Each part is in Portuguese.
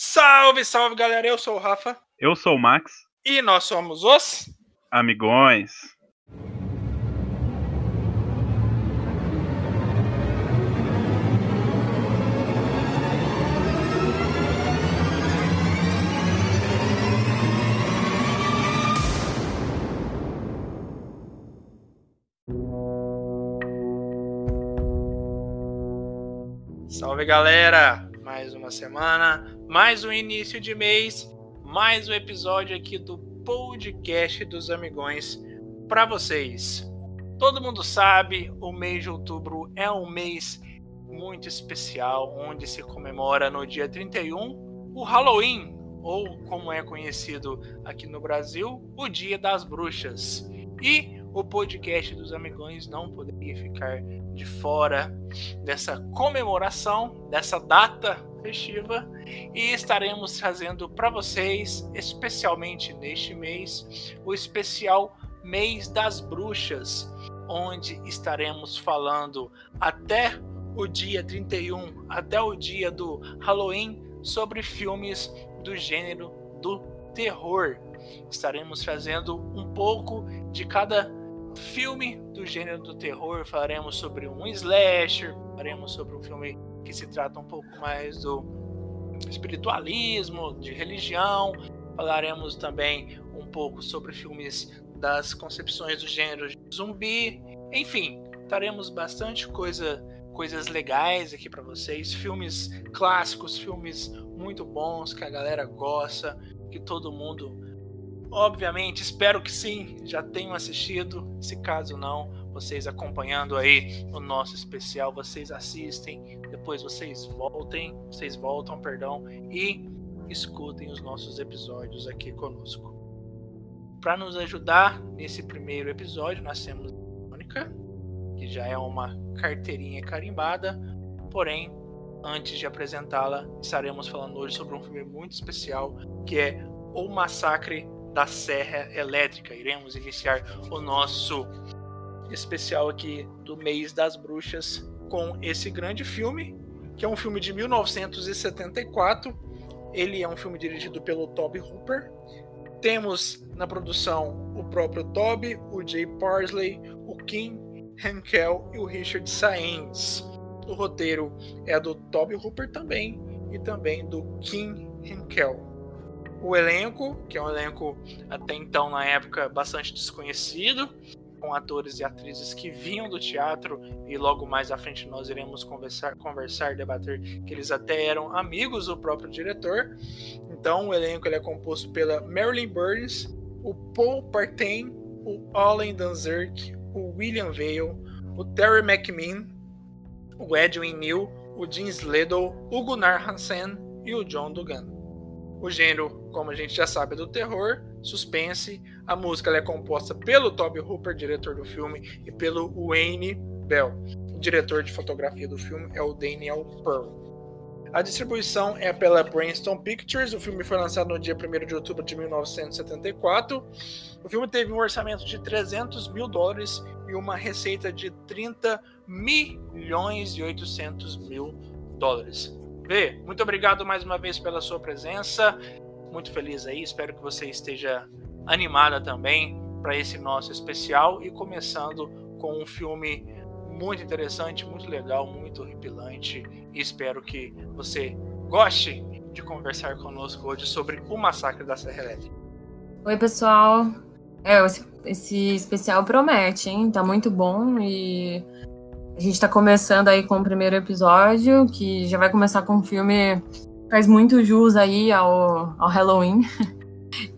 Salve, salve galera, eu sou o Rafa. Eu sou o Max. E nós somos os Amigões. Salve galera! Mais uma semana, mais um início de mês, mais um episódio aqui do podcast dos Amigões para vocês. Todo mundo sabe, o mês de outubro é um mês muito especial, onde se comemora no dia 31 o Halloween, ou como é conhecido aqui no Brasil, o Dia das Bruxas. E o podcast dos Amigões não poderia ficar de fora dessa comemoração, dessa data festiva, e estaremos trazendo para vocês, especialmente neste mês, o especial Mês das Bruxas, onde estaremos falando até o dia 31, até o dia do Halloween, sobre filmes do gênero do terror. Estaremos trazendo um pouco de cada filme do gênero do terror, falaremos sobre um slasher, falaremos sobre um filme que se trata um pouco mais do espiritualismo, de religião, falaremos também um pouco sobre filmes das concepções do gênero zumbi, enfim, faremos bastante coisa, coisas legais aqui para vocês, filmes clássicos, filmes muito bons que a galera gosta, que todo mundo Obviamente, espero que sim, já tenham assistido. Se caso não, vocês acompanhando aí o nosso especial, vocês assistem, depois vocês voltem, vocês voltam, perdão, e escutem os nossos episódios aqui conosco. Para nos ajudar nesse primeiro episódio, nós temos a Mônica, que já é uma carteirinha carimbada, porém, antes de apresentá-la, estaremos falando hoje sobre um filme muito especial, que é O Massacre da Serra Elétrica. Iremos iniciar o nosso especial aqui do mês das bruxas com esse grande filme, que é um filme de 1974. Ele é um filme dirigido pelo Toby Hooper. Temos na produção o próprio Toby, o Jay Parsley, o Kim Henkel e o Richard Saenz. O roteiro é do Toby Hooper também e também do Kim Henkel o elenco, que é um elenco até então, na época, bastante desconhecido, com atores e atrizes que vinham do teatro e logo mais à frente nós iremos conversar, conversar debater que eles até eram amigos do próprio diretor. Então o elenco ele é composto pela Marilyn Burns, o Paul Partain, o Alan Danzerk, o William Vale, o Terry McMinn, o Edwin Neal, o Jim Sledol, o Gunnar Hansen e o John Dugan. O gênero, como a gente já sabe, é do terror, suspense. A música é composta pelo Toby Hooper, diretor do filme, e pelo Wayne Bell. O diretor de fotografia do filme é o Daniel Pearl. A distribuição é pela Brainstorm Pictures. O filme foi lançado no dia 1 de outubro de 1974. O filme teve um orçamento de 300 mil dólares e uma receita de 30 milhões e 800 mil dólares. Vê, muito obrigado mais uma vez pela sua presença. Muito feliz aí. Espero que você esteja animada também para esse nosso especial e começando com um filme muito interessante, muito legal, muito horripilante. E espero que você goste de conversar conosco hoje sobre o massacre da Serra Elétrica. Oi, pessoal. É, esse, esse especial promete, hein? Tá muito bom e a gente está começando aí com o primeiro episódio, que já vai começar com um filme faz muito jus aí ao, ao Halloween.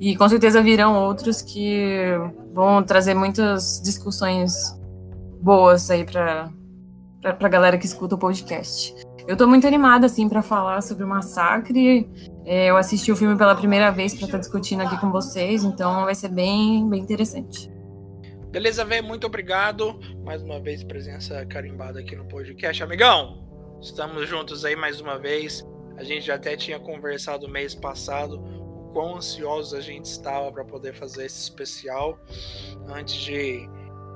E com certeza virão outros que vão trazer muitas discussões boas aí para a galera que escuta o podcast. Eu estou muito animada assim para falar sobre o massacre. É, eu assisti o filme pela primeira vez para estar tá discutindo aqui com vocês, então vai ser bem, bem interessante. Beleza, velho? Muito obrigado. Mais uma vez, presença carimbada aqui no podcast. Amigão, estamos juntos aí mais uma vez. A gente já até tinha conversado mês passado o quão ansiosos a gente estava para poder fazer esse especial antes de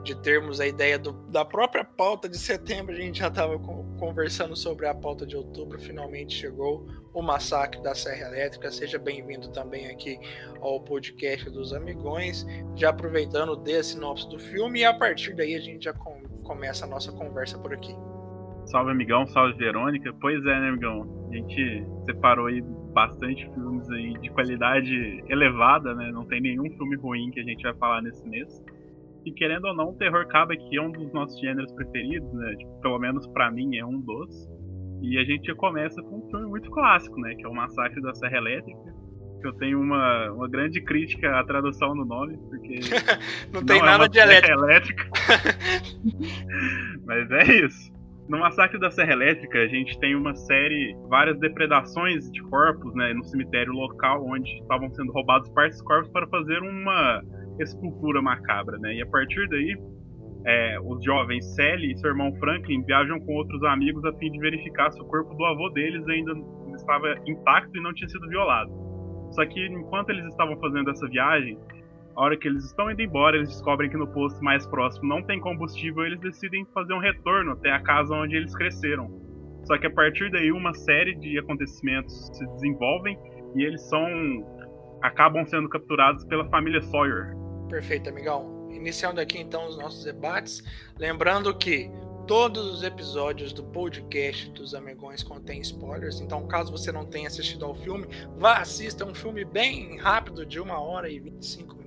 de termos a ideia do, da própria pauta de setembro, a gente já estava conversando sobre a pauta de outubro. Finalmente chegou o massacre da Serra Elétrica. Seja bem-vindo também aqui ao podcast dos Amigões. Já aproveitando, dê a sinopse do filme e a partir daí a gente já com, começa a nossa conversa por aqui. Salve, amigão. Salve, Verônica. Pois é, né, amigão? A gente separou aí bastante filmes aí de qualidade elevada, né? Não tem nenhum filme ruim que a gente vai falar nesse mês. E querendo ou não, o terror cabe que é um dos nossos gêneros preferidos, né? Tipo, pelo menos para mim é um dos. E a gente começa com um filme muito clássico, né? Que é o Massacre da Serra Elétrica. Que eu tenho uma, uma grande crítica à tradução do nome, porque. não, não tem é nada de elétrica. elétrica. Mas é isso. No Massacre da Serra Elétrica, a gente tem uma série, várias depredações de corpos, né, no cemitério local, onde estavam sendo roubados partes dos corpos para fazer uma escultura macabra, né? E a partir daí, é, os jovens Sally e seu irmão Franklin viajam com outros amigos a fim de verificar se o corpo do avô deles ainda estava intacto e não tinha sido violado. Só que enquanto eles estavam fazendo essa viagem, a hora que eles estão indo embora, eles descobrem que no posto mais próximo não tem combustível, eles decidem fazer um retorno até a casa onde eles cresceram. Só que a partir daí uma série de acontecimentos se desenvolvem e eles são acabam sendo capturados pela família Sawyer, Perfeito, amigão. Iniciando aqui então os nossos debates. Lembrando que todos os episódios do podcast dos Amigões contêm spoilers. Então, caso você não tenha assistido ao filme, vá assista. É um filme bem rápido, de uma hora e 25 minutos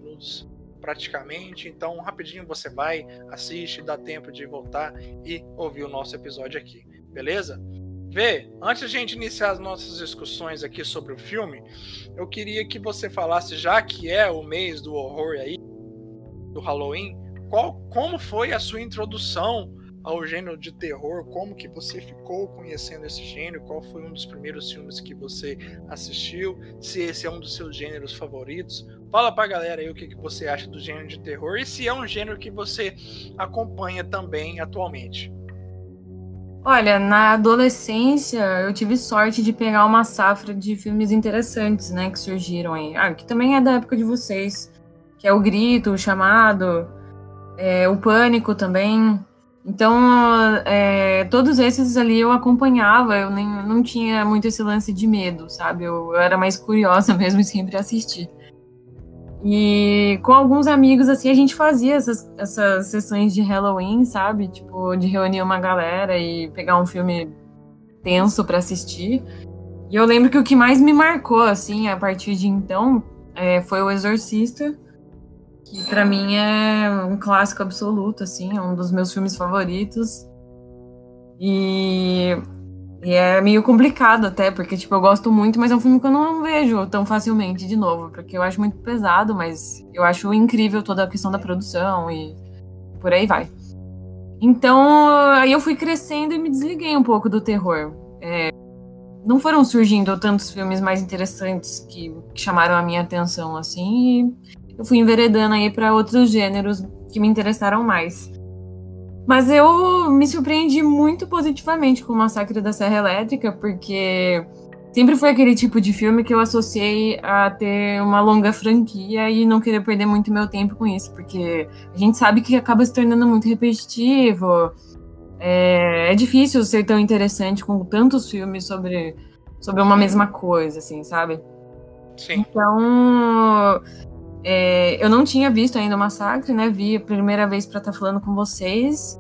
praticamente. Então, rapidinho você vai, assiste, dá tempo de voltar e ouvir o nosso episódio aqui. Beleza? Vê, antes de a gente iniciar as nossas discussões aqui sobre o filme, eu queria que você falasse, já que é o mês do horror aí, do Halloween, qual, como foi a sua introdução ao gênero de terror? Como que você ficou conhecendo esse gênero? Qual foi um dos primeiros filmes que você assistiu? Se esse é um dos seus gêneros favoritos? Fala pra galera aí o que, que você acha do gênero de terror e se é um gênero que você acompanha também atualmente. Olha, na adolescência eu tive sorte de pegar uma safra de filmes interessantes, né, que surgiram aí. Ah, que também é da época de vocês que é o grito, o chamado, é, o pânico também. Então, é, todos esses ali eu acompanhava, eu nem, não tinha muito esse lance de medo, sabe? Eu, eu era mais curiosa mesmo e sempre assisti. E com alguns amigos, assim, a gente fazia essas, essas sessões de Halloween, sabe? Tipo, de reunir uma galera e pegar um filme tenso para assistir. E eu lembro que o que mais me marcou, assim, a partir de então, é, foi O Exorcista que para mim é um clássico absoluto, assim, é um dos meus filmes favoritos. E, e, é meio complicado até, porque tipo, eu gosto muito, mas é um filme que eu não vejo tão facilmente de novo, porque eu acho muito pesado, mas eu acho incrível toda a questão da produção e por aí vai. Então, aí eu fui crescendo e me desliguei um pouco do terror. É, não foram surgindo tantos filmes mais interessantes que, que chamaram a minha atenção, assim, e eu fui enveredando aí para outros gêneros que me interessaram mais. Mas eu me surpreendi muito positivamente com o Massacre da Serra Elétrica, porque sempre foi aquele tipo de filme que eu associei a ter uma longa franquia e não querer perder muito meu tempo com isso, porque a gente sabe que acaba se tornando muito repetitivo. É, é difícil ser tão interessante com tantos filmes sobre, sobre uma mesma coisa, assim, sabe? Sim. Então, é, eu não tinha visto ainda o Massacre, né? Vi a primeira vez para estar tá falando com vocês.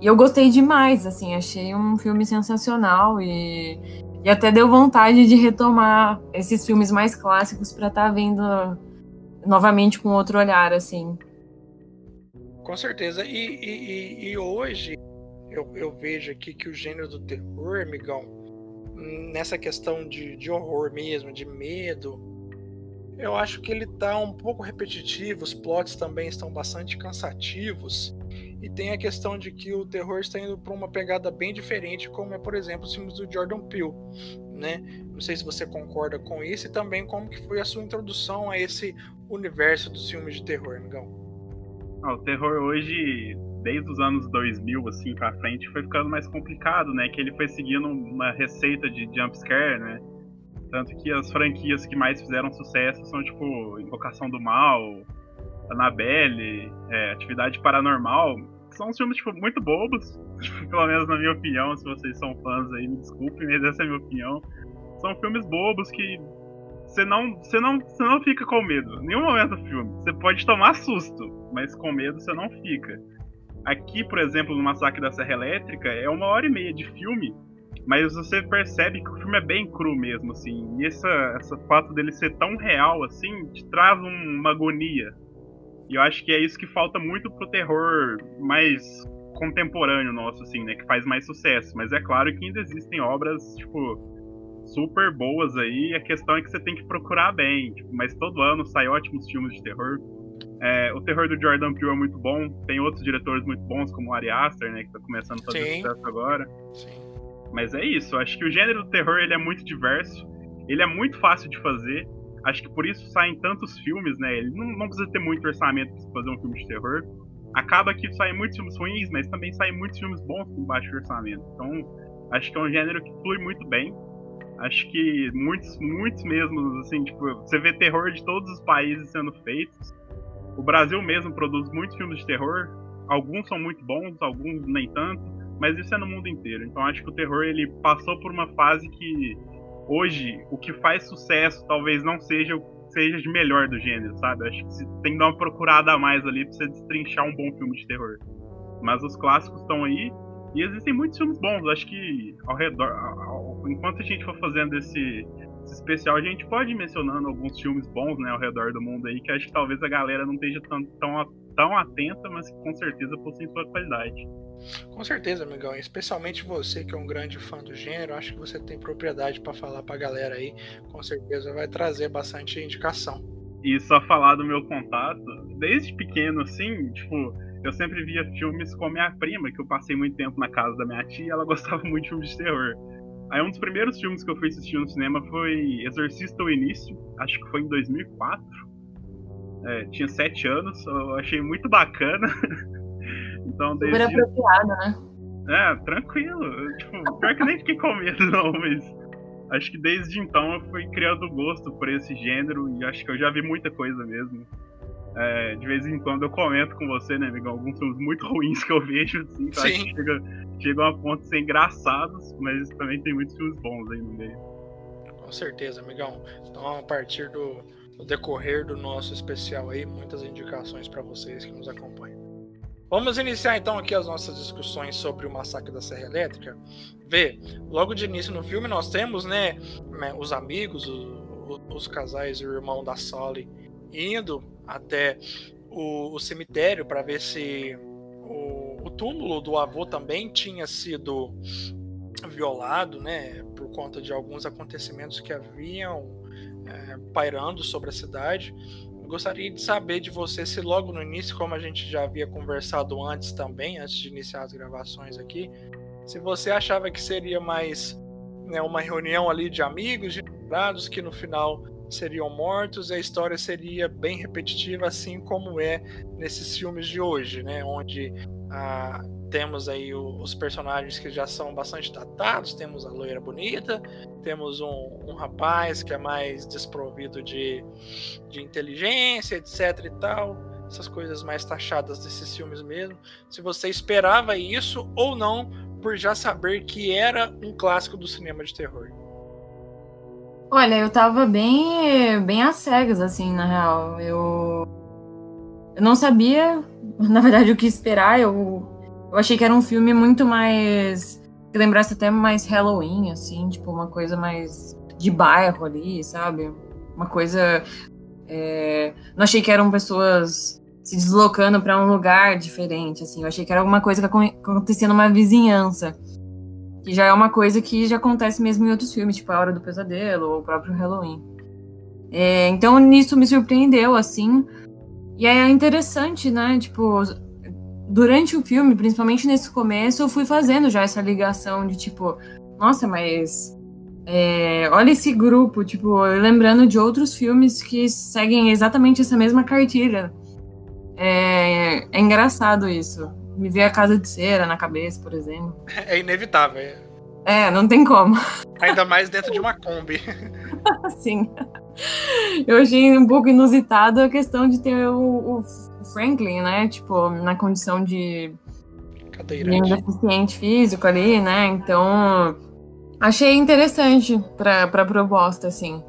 E eu gostei demais, assim, achei um filme sensacional e, e até deu vontade de retomar esses filmes mais clássicos para estar tá vendo novamente com outro olhar, assim. Com certeza. E, e, e hoje eu, eu, vejo aqui que o gênero do terror, amigão, nessa questão de, de horror mesmo, de medo, eu acho que ele tá um pouco repetitivo, os plots também estão bastante cansativos. E tem a questão de que o terror está indo para uma pegada bem diferente, como é, por exemplo, os filmes do Jordan Peele, né? Não sei se você concorda com isso e também como que foi a sua introdução a esse universo dos filmes de terror, amigão. Ah, o terror hoje, desde os anos 2000 assim para frente, foi ficando mais complicado, né? Que ele foi seguindo uma receita de jumpscare, né? Tanto que as franquias que mais fizeram sucesso são, tipo, Invocação do Mal, Annabelle, é, Atividade Paranormal, são filmes tipo, muito bobos, pelo menos na minha opinião, se vocês são fãs aí, me desculpem, mas essa é a minha opinião. São filmes bobos que você não, você não, você não fica com medo. Em nenhum momento do filme. Você pode tomar susto, mas com medo você não fica. Aqui, por exemplo, no Massacre da Serra Elétrica, é uma hora e meia de filme, mas você percebe que o filme é bem cru mesmo, assim. E essa, essa fato dele ser tão real, assim, te traz um, uma agonia. E eu acho que é isso que falta muito pro terror mais contemporâneo nosso, assim, né? Que faz mais sucesso. Mas é claro que ainda existem obras, tipo, super boas aí. A questão é que você tem que procurar bem. Tipo, mas todo ano sai ótimos filmes de terror. É, o terror do Jordan Peele é muito bom. Tem outros diretores muito bons, como o Ari Aster, né? Que tá começando a fazer Sim. sucesso agora. Sim. Mas é isso. Acho que o gênero do terror ele é muito diverso. Ele é muito fácil de fazer. Acho que por isso saem tantos filmes, né? Ele não, não precisa ter muito orçamento para fazer um filme de terror. Acaba que saem muitos filmes ruins, mas também saem muitos filmes bons com baixo orçamento. Então, acho que é um gênero que flui muito bem. Acho que muitos, muitos mesmo, assim, tipo, você vê terror de todos os países sendo feitos. O Brasil mesmo produz muitos filmes de terror. Alguns são muito bons, alguns nem tanto, mas isso é no mundo inteiro. Então acho que o terror ele passou por uma fase que hoje o que faz sucesso talvez não seja seja de melhor do gênero, sabe? Acho que tem que dar uma procurada a mais ali pra você destrinchar um bom filme de terror. Mas os clássicos estão aí e existem muitos filmes bons. Acho que ao redor, ao, enquanto a gente for fazendo esse, esse, especial, a gente pode ir mencionando alguns filmes bons, né, ao redor do mundo aí, que acho que talvez a galera não esteja tão, tão, tão atenta, mas que com certeza possuem sua qualidade. Com certeza, amigão. Especialmente você que é um grande fã do gênero, acho que você tem propriedade para falar para a galera aí. Com certeza vai trazer bastante indicação. E só falar do meu contato, desde pequeno assim, tipo, eu sempre via filmes com a minha prima, que eu passei muito tempo na casa da minha tia, ela gostava muito de filmes de terror. Aí um dos primeiros filmes que eu fui assistir no cinema foi Exorcista o Início, acho que foi em 2004. É, tinha sete anos, eu achei muito bacana. então, desde... Super apropriado, né? É, tranquilo. Tipo, pior que nem fiquei com medo, não, mas acho que desde então eu fui criando gosto por esse gênero e acho que eu já vi muita coisa mesmo. É, de vez em quando eu comento com você, né, amigo? Alguns filmes muito ruins que eu vejo, assim, tá? que chega, chegam a ponto de ser engraçados, mas também tem muitos filmes bons aí no meio. Com certeza, amigão. Então, a partir do, do decorrer do nosso especial aí, muitas indicações para vocês que nos acompanham. Vamos iniciar então aqui as nossas discussões sobre o massacre da Serra Elétrica. Vê, logo de início no filme nós temos, né, né os amigos, os, os casais e o irmão da Sally indo até o, o cemitério para ver se o, o, túmulo do avô também tinha sido violado, né, por conta de alguns acontecimentos que haviam é, pairando sobre a cidade. Gostaria de saber de você se logo no início, como a gente já havia conversado antes também, antes de iniciar as gravações aqui, se você achava que seria mais né, uma reunião ali de amigos, de namorados, que no final seriam mortos e a história seria bem repetitiva, assim como é nesses filmes de hoje, né? Onde ah, temos aí o, os personagens que já são bastante datados, temos a loira bonita, temos um, um rapaz que é mais desprovido de, de inteligência, etc e tal, essas coisas mais taxadas desses filmes mesmo. Se você esperava isso ou não, por já saber que era um clássico do cinema de terror. Olha, eu tava bem, bem às cegas, assim, na real. Eu, eu não sabia, na verdade, o que esperar. Eu, eu achei que era um filme muito mais. que lembrasse até mais Halloween, assim, tipo, uma coisa mais de bairro ali, sabe? Uma coisa. É, não achei que eram pessoas se deslocando para um lugar diferente, assim. Eu achei que era alguma coisa que acontecia numa vizinhança. Que já é uma coisa que já acontece mesmo em outros filmes, tipo A Hora do Pesadelo ou o próprio Halloween. É, então, nisso me surpreendeu, assim. E é interessante, né? Tipo, durante o filme, principalmente nesse começo, eu fui fazendo já essa ligação de tipo, nossa, mas é, olha esse grupo, tipo, lembrando de outros filmes que seguem exatamente essa mesma cartilha. É, é engraçado isso me vê a casa de cera na cabeça, por exemplo. É inevitável. É, não tem como. Ainda mais dentro de uma Kombi. Sim. Eu achei um pouco inusitado a questão de ter o, o Franklin, né? Tipo, na condição de Cadeirante. deficiente físico ali, né? Então, achei interessante para a proposta, assim.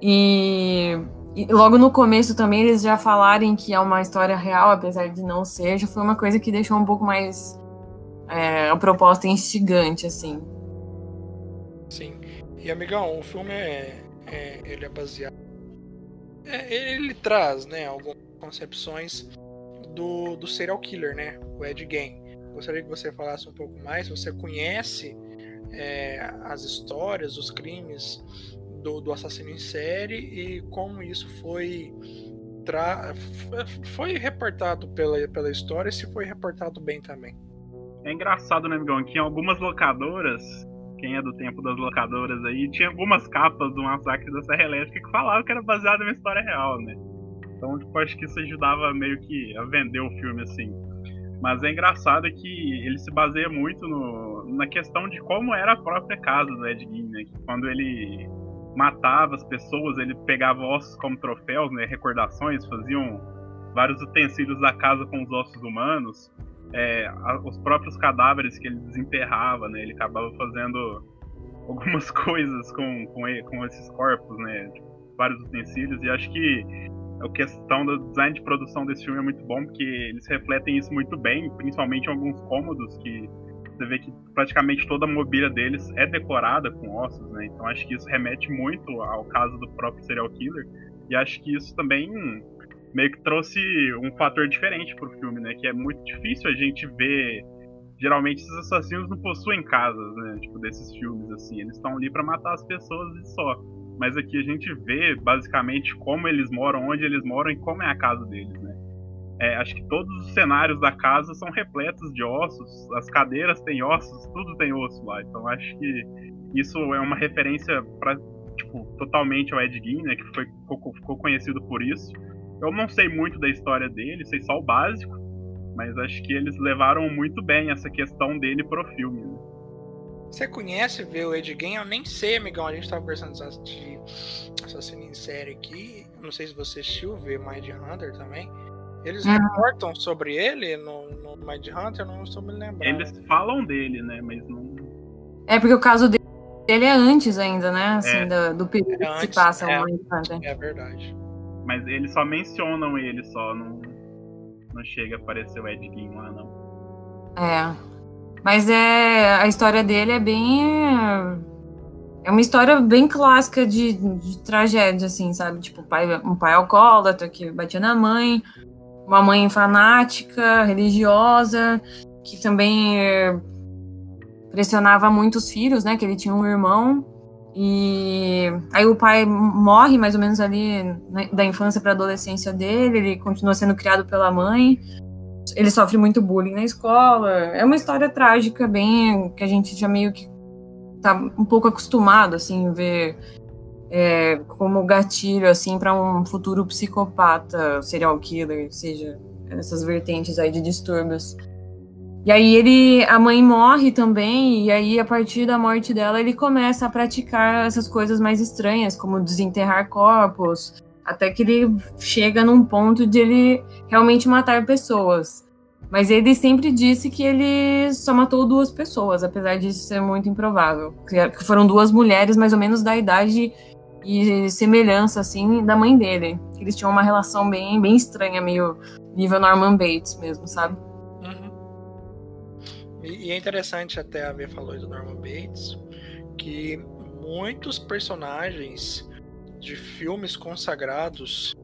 E, e, logo no começo também eles já falarem que é uma história real, apesar de não ser, já foi uma coisa que deixou um pouco mais é, a proposta instigante, assim. Sim. E amigão, o filme é, é ele é baseado. É, ele traz, né, algumas concepções do, do serial killer, né? O Ed Gein. Gostaria que você falasse um pouco mais. Você conhece é, as histórias, os crimes do, do, assassino em série e como isso foi tra... foi reportado pela, pela história e se foi reportado bem também. É engraçado, né, amigão? Que em algumas locadoras, quem é do tempo das locadoras aí, tinha algumas capas do massacre da Serra Elétrica que falavam que era baseado em uma história real, né? Então, tipo, acho que isso ajudava meio que a vender o filme, assim. Mas é engraçado que ele se baseia muito no, na questão de como era a própria casa do Ed Gein, né? Que quando ele matava as pessoas, ele pegava ossos como troféus, né? Recordações, faziam vários utensílios da casa com os ossos humanos. É, a, os próprios cadáveres que ele desenterrava, né? Ele acabava fazendo algumas coisas com, com, com esses corpos, né? Tipo, vários utensílios. E acho que a questão do design de produção desse filme é muito bom, porque eles refletem isso muito bem, principalmente em alguns cômodos que você vê que praticamente toda a mobília deles é decorada com ossos, né? Então acho que isso remete muito ao caso do próprio serial killer. E acho que isso também meio que trouxe um fator diferente pro filme, né? Que é muito difícil a gente ver. Geralmente esses assassinos não possuem casas, né? Tipo, desses filmes, assim. Eles estão ali para matar as pessoas e só mas aqui a gente vê basicamente como eles moram, onde eles moram e como é a casa deles, né? É, acho que todos os cenários da casa são repletos de ossos, as cadeiras têm ossos, tudo tem osso lá. Então acho que isso é uma referência para tipo totalmente ao Ed Gein, né? Que foi ficou, ficou conhecido por isso. Eu não sei muito da história dele, sei só o básico, mas acho que eles levaram muito bem essa questão dele pro filme. Né? Você conhece ver o Ed Gein? Eu nem sei, amigão. A gente tava conversando de assassino em série aqui. Não sei se você assistiu ver Mind Hunter também. Eles uhum. reportam sobre ele no, no Mind Hunter, não estou me lembrando. Eles falam dele, né? Mas não. É porque o caso dele é antes ainda, né? Assim, é. do, do período é que se passa é, o Mind Hunter. É verdade. Mas eles só mencionam ele só, não, não chega a aparecer o Ed Gein lá, não. É. Mas é a história dele é bem é uma história bem clássica de, de tragédia, assim, sabe? Tipo, pai, um pai alcoólatra que batia na mãe, uma mãe fanática, religiosa, que também é, pressionava muito os filhos, né? Que ele tinha um irmão. E aí o pai morre mais ou menos ali né, da infância para adolescência dele, ele continua sendo criado pela mãe ele sofre muito bullying na escola. É uma história trágica, bem que a gente já meio que tá um pouco acostumado assim ver é, como gatilho assim para um futuro psicopata, serial killer, seja essas vertentes aí de distúrbios. E aí ele, a mãe morre também, e aí a partir da morte dela ele começa a praticar essas coisas mais estranhas, como desenterrar corpos, até que ele chega num ponto de ele realmente matar pessoas. Mas ele sempre disse que ele só matou duas pessoas, apesar disso ser muito improvável. Que foram duas mulheres mais ou menos da idade e semelhança, assim, da mãe dele. Eles tinham uma relação bem, bem estranha, meio nível Norman Bates mesmo, sabe? E, é interessante até a ver falou do Norman Bates, que muitos personagens de filmes consagrados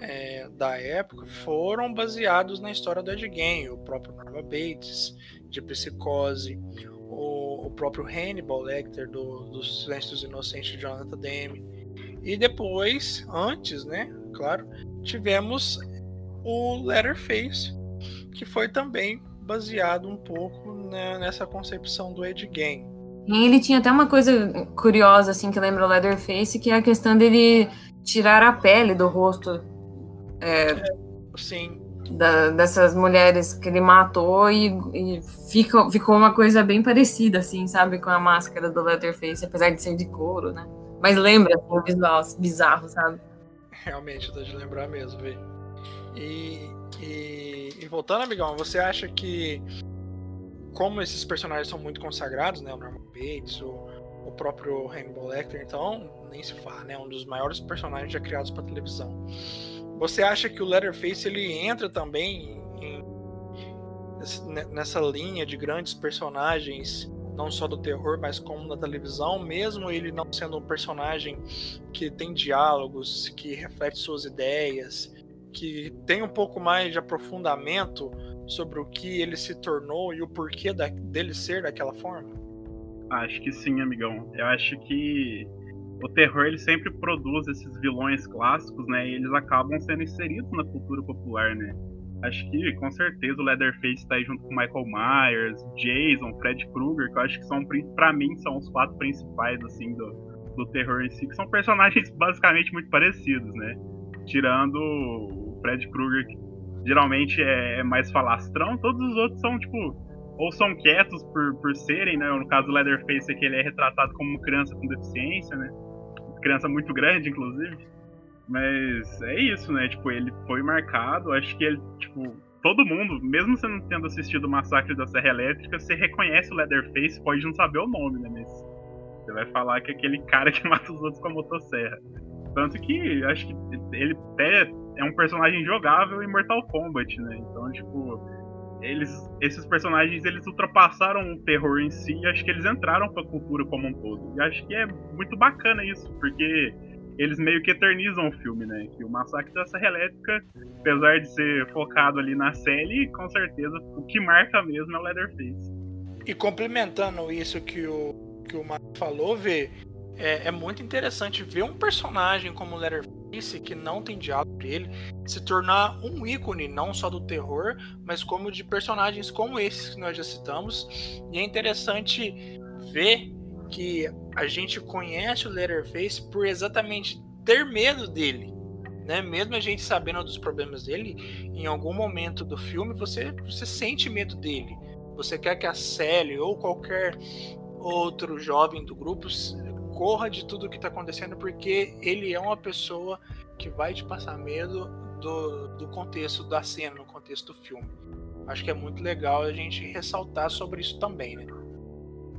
é, da época foram baseados na história do Ed Gein, o próprio Norman Bates, de Psicose, o, o próprio Hannibal Lecter, do, do Silêncio dos Inocentes, de Jonathan Demme. E depois, antes, né, claro, tivemos o Letterface, que foi também baseado um pouco né, nessa concepção do Ed Gein. E ele tinha até uma coisa curiosa, assim, que lembra o Leatherface, que é a questão dele tirar a pele do rosto. É, é, sim. Da, dessas mulheres que ele matou e, e fica, ficou uma coisa bem parecida, assim, sabe, com a máscara do Leatherface, apesar de ser de couro, né? Mas lembra assim, o visual bizarro, sabe? Realmente, dá de lembrar mesmo, velho. E, e, e, voltando, amigão, você acha que como esses personagens são muito consagrados, né? O Norman Bates, o, o próprio Hannibal Lecter, então, nem se fala, né? Um dos maiores personagens já criados para televisão. Você acha que o Leatherface ele entra também em, nessa linha de grandes personagens, não só do terror, mas como da televisão, mesmo ele não sendo um personagem que tem diálogos, que reflete suas ideias, que tem um pouco mais de aprofundamento sobre o que ele se tornou e o porquê da, dele ser daquela forma? Acho que sim, amigão. Eu acho que o terror ele sempre produz esses vilões clássicos, né? E eles acabam sendo inseridos na cultura popular, né? Acho que com certeza o Leatherface está aí junto com Michael Myers, Jason, Fred Krueger, que eu acho que são para mim são os quatro principais assim do, do terror em si, que são personagens basicamente muito parecidos, né? Tirando Fred Krueger, que geralmente é, é mais falastrão, todos os outros são tipo ou são quietos por, por serem, né? No caso do Leatherface aqui ele é retratado como criança com deficiência, né? Criança muito grande, inclusive. Mas é isso, né? Tipo, ele foi marcado. Acho que ele, tipo, todo mundo, mesmo você não tendo assistido o Massacre da Serra Elétrica, você reconhece o Leatherface, pode não saber o nome, né? Mas você vai falar que é aquele cara que mata os outros com a motosserra. Tanto que acho que ele até é um personagem jogável em Mortal Kombat, né? Então, tipo, eles, esses personagens eles ultrapassaram o terror em si e acho que eles entraram pra cultura como um todo. E acho que é muito bacana isso, porque eles meio que eternizam o filme, né? Que o Massacre da Serra Elétrica, apesar de ser focado ali na série, com certeza o que marca mesmo é o Leatherface. E complementando isso que o, que o Marco falou, vê, é, é, muito interessante ver um personagem como Leatherface, que não tem diálogo para ele, se tornar um ícone não só do terror, mas como de personagens como esses que nós já citamos. E é interessante ver que a gente conhece o Leatherface por exatamente ter medo dele. Né? Mesmo a gente sabendo dos problemas dele, em algum momento do filme você, você sente medo dele. Você quer que a Sally ou qualquer outro jovem do grupo corra de tudo que está acontecendo, porque ele é uma pessoa que vai te passar medo do, do contexto da cena, no contexto do filme. Acho que é muito legal a gente ressaltar sobre isso também, né?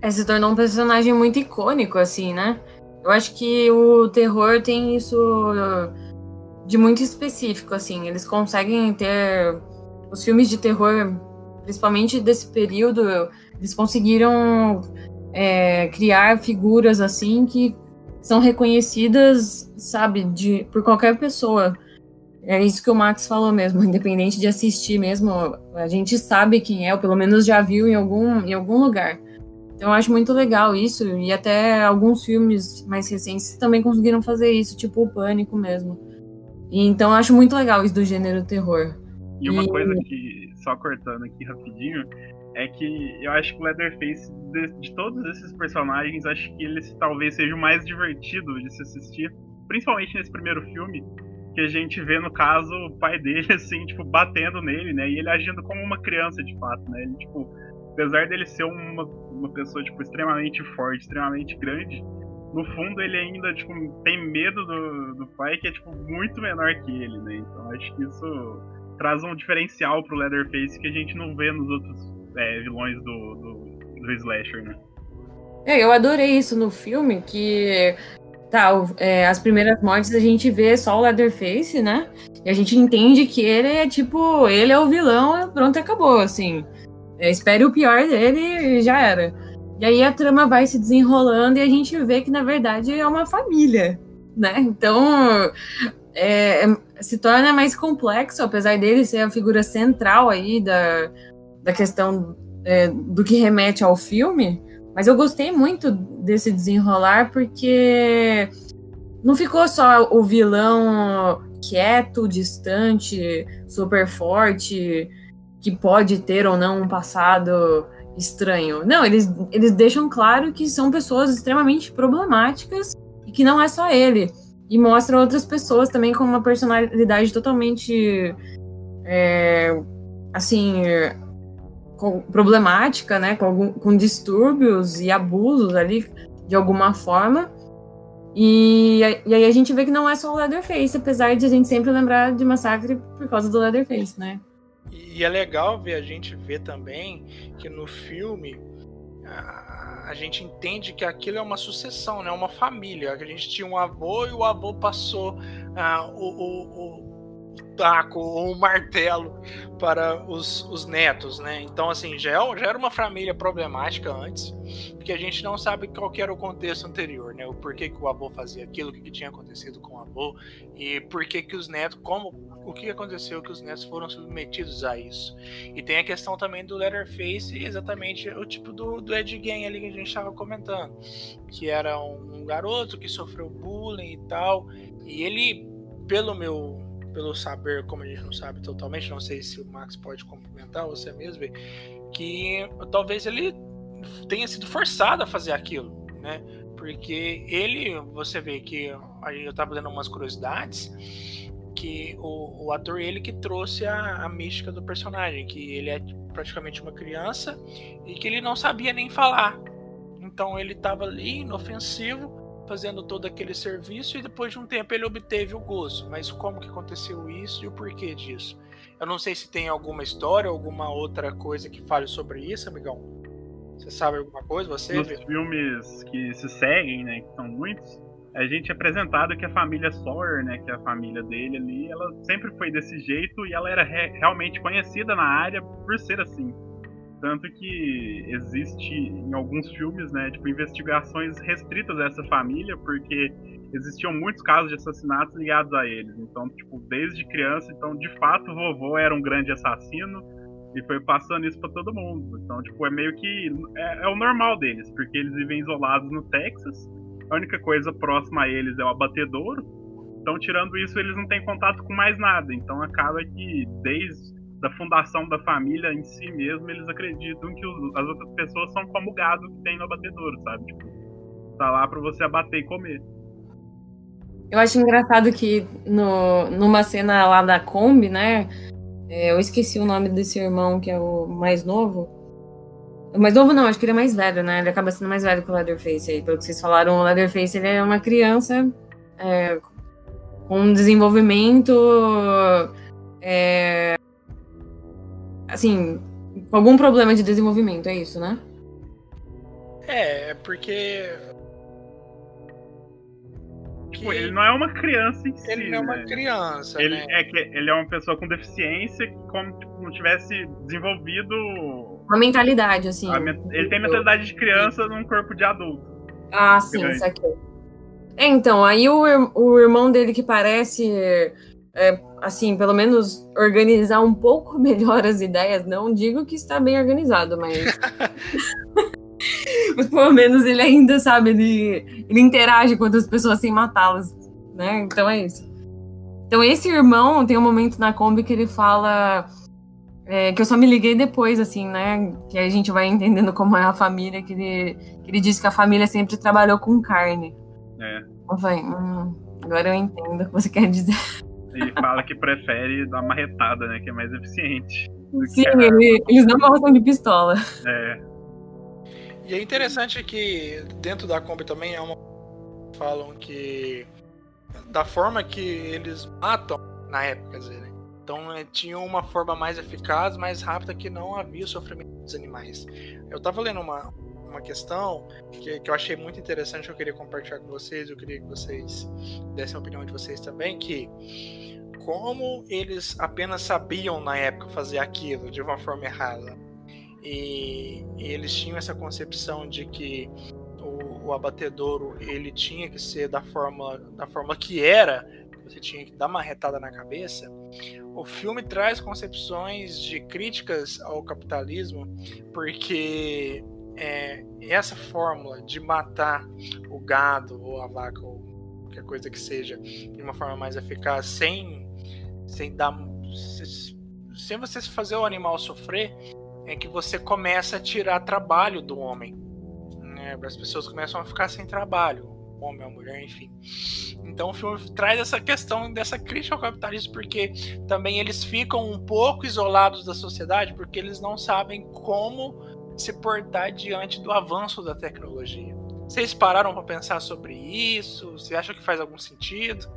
É, se tornou um personagem muito icônico, assim, né? Eu acho que o terror tem isso de muito específico, assim. Eles conseguem ter. Os filmes de terror, principalmente desse período, eles conseguiram é, criar figuras, assim, que são reconhecidas, sabe, de, por qualquer pessoa. É isso que o Max falou mesmo, independente de assistir mesmo, a gente sabe quem é, ou pelo menos já viu em algum, em algum lugar. Então eu acho muito legal isso, e até alguns filmes mais recentes também conseguiram fazer isso, tipo o Pânico mesmo. E, então eu acho muito legal isso do gênero terror. E uma e... coisa que, só cortando aqui rapidinho, é que eu acho que o Leatherface, de, de todos esses personagens, acho que ele talvez seja o mais divertido de se assistir, principalmente nesse primeiro filme, que a gente vê, no caso, o pai dele, assim, tipo, batendo nele, né? E ele agindo como uma criança, de fato, né? Ele, tipo, apesar dele ser uma, uma pessoa, tipo, extremamente forte, extremamente grande, no fundo ele ainda, tipo, tem medo do, do pai que é, tipo, muito menor que ele, né? Então acho que isso traz um diferencial pro Leatherface que a gente não vê nos outros é, vilões do, do, do Slasher, né? É, eu adorei isso no filme, que tá, é, as primeiras mortes a gente vê só o Leatherface, né? E a gente entende que ele é tipo, ele é o vilão, pronto, acabou, assim. É, espere o pior dele e já era. E aí a trama vai se desenrolando e a gente vê que, na verdade, é uma família, né? Então, é, é, se torna mais complexo, apesar dele ser a figura central aí da, da questão é, do que remete ao filme. Mas eu gostei muito desse desenrolar porque não ficou só o vilão quieto, distante, super forte, que pode ter ou não um passado estranho. Não, eles, eles deixam claro que são pessoas extremamente problemáticas e que não é só ele. E mostram outras pessoas também com uma personalidade totalmente. É, assim. Com, problemática, né? Com, algum, com distúrbios e abusos ali, de alguma forma. E, e aí a gente vê que não é só o Leatherface, apesar de a gente sempre lembrar de Massacre por causa do Leatherface, né? E é legal ver a gente ver também que no filme a, a gente entende que aquilo é uma sucessão, né? Uma família. A gente tinha um avô e o avô passou o, o, o taco ou um martelo para os, os netos, né? Então, assim, já, é, já era uma família problemática antes, porque a gente não sabe qual era o contexto anterior, né? O porquê que o avô fazia aquilo, o que, que tinha acontecido com o avô, e por que que os netos, como, o que aconteceu que os netos foram submetidos a isso. E tem a questão também do Letterface, exatamente o tipo do, do Ed Gein ali que a gente estava comentando, que era um, um garoto que sofreu bullying e tal, e ele, pelo meu pelo saber, como a gente não sabe totalmente, não sei se o Max pode complementar, você mesmo, que talvez ele tenha sido forçado a fazer aquilo, né? Porque ele, você vê que eu tava lendo umas curiosidades que o, o ator ele que trouxe a, a mística do personagem, que ele é praticamente uma criança e que ele não sabia nem falar. Então ele estava ali inofensivo fazendo todo aquele serviço e depois de um tempo ele obteve o gozo. Mas como que aconteceu isso e o porquê disso? Eu não sei se tem alguma história, alguma outra coisa que fale sobre isso, amigão. Você sabe alguma coisa? Você? Nos filmes que se seguem, né, que são muitos, a gente é apresentado que a família Sawyer, né, que é a família dele ali, ela sempre foi desse jeito e ela era re realmente conhecida na área por ser assim. Tanto que existe em alguns filmes, né, tipo, investigações restritas a essa família, porque existiam muitos casos de assassinatos ligados a eles. Então, tipo, desde criança, então, de fato, o vovô era um grande assassino e foi passando isso para todo mundo. Então, tipo, é meio que é, é, o normal deles, porque eles vivem isolados no Texas. A única coisa próxima a eles é o abatedouro. Então, tirando isso, eles não têm contato com mais nada. Então, acaba que desde da fundação da família em si mesmo, eles acreditam que os, as outras pessoas são como o gado que tem no abatedouro, sabe? Tipo, tá lá pra você abater e comer. Eu acho engraçado que no, numa cena lá da Kombi, né? É, eu esqueci o nome desse irmão, que é o mais novo. O mais novo não, acho que ele é mais velho, né? Ele acaba sendo mais velho que o Leatherface aí. Pelo que vocês falaram, o Leatherface ele é uma criança é, com um desenvolvimento é, assim, com algum problema de desenvolvimento, é isso, né? É, porque. Tipo, ele não é uma criança em si. Ele não é uma né? criança. Ele né? é que ele é uma pessoa com deficiência que como tipo, não tivesse desenvolvido. Uma mentalidade, assim. Ele tem mentalidade de criança num corpo de adulto. Ah, sim, isso aqui. É, então, aí o, o irmão dele que parece é, assim, pelo menos organizar um pouco melhor as ideias. Não digo que está bem organizado, mas. mas pelo menos ele ainda sabe, ele, ele interage com outras pessoas sem matá-las, né? Então é isso. Então esse irmão tem um momento na Kombi que ele fala. É, que eu só me liguei depois, assim, né? Que a gente vai entendendo como é a família, que ele, que ele diz que a família sempre trabalhou com carne. É. Eu falei, hum, agora eu entendo o que você quer dizer. Ele fala que prefere dar uma retada, né? Que é mais eficiente. Sim, ele, eles não gostam de pistola. É. E é interessante que dentro da Kombi também é uma. Falam que. Da forma que eles matam na época, quer dizer, né? Então é, tinha uma forma mais eficaz, mais rápida, que não havia sofrimento dos animais. Eu tava lendo uma, uma questão que, que eu achei muito interessante, eu queria compartilhar com vocês, eu queria que vocês dessem a opinião de vocês também, que como eles apenas sabiam na época fazer aquilo de uma forma errada. E, e eles tinham essa concepção de que o, o, abatedouro ele tinha que ser da forma da forma que era, você tinha que dar uma retada na cabeça. O filme traz concepções de críticas ao capitalismo, porque é, essa fórmula de matar o gado ou a vaca ou qualquer coisa que seja de uma forma mais eficaz sem sem dar sem você fazer o animal sofrer é que você começa a tirar trabalho do homem né? as pessoas começam a ficar sem trabalho homem a mulher enfim então o filme traz essa questão dessa crítica ao capitalismo porque também eles ficam um pouco isolados da sociedade porque eles não sabem como se portar diante do avanço da tecnologia Vocês pararam para pensar sobre isso? Você acha que faz algum sentido?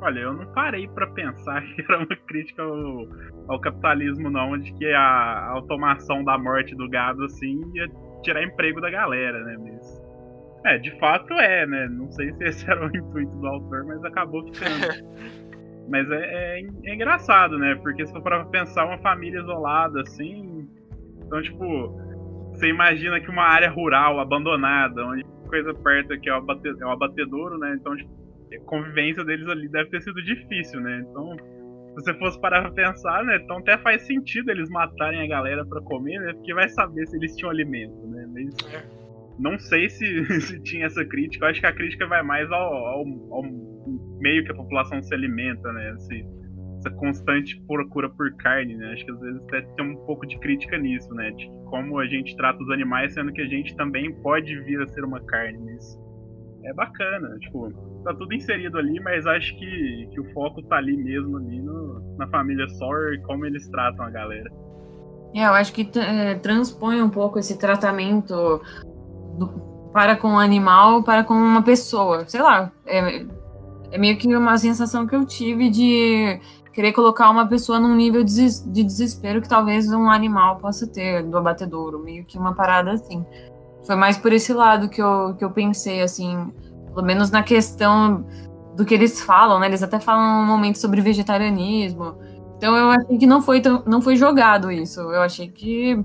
Olha, eu não parei para pensar que era uma crítica ao, ao, capitalismo, não, de que a automação da morte do gado, assim, ia tirar emprego da galera, né? Mas, é, de fato é, né? Não sei se esse era o intuito do autor, mas acabou ficando. mas é, é, é, engraçado, né? Porque se for para pensar uma família isolada, assim, então, tipo, você imagina que uma área rural abandonada, onde coisa perto aqui é o, abate, é o abatedouro, né? Então, tipo, a convivência deles ali deve ter sido difícil, né? Então, se você fosse parar pra pensar, né? Então até faz sentido eles matarem a galera para comer, né? Porque vai saber se eles tinham alimento, né? Mas é. não sei se, se tinha essa crítica. Eu acho que a crítica vai mais ao, ao, ao meio que a população se alimenta, né? Se, essa constante procura por carne, né? Acho que às vezes até tem um pouco de crítica nisso, né? De como a gente trata os animais, sendo que a gente também pode vir a ser uma carne. Mas é bacana, tipo, tá tudo inserido ali, mas acho que, que o foco tá ali mesmo, ali no, na família Sawyer e como eles tratam a galera. É, eu acho que é, transpõe um pouco esse tratamento do, para com o animal para com uma pessoa. Sei lá, é, é meio que uma sensação que eu tive de querer colocar uma pessoa num nível de desespero que talvez um animal possa ter do abatedouro, meio que uma parada assim. Foi mais por esse lado que eu, que eu pensei, assim, pelo menos na questão do que eles falam, né? Eles até falam um momento sobre vegetarianismo. Então eu achei que não foi, não foi jogado isso. Eu achei que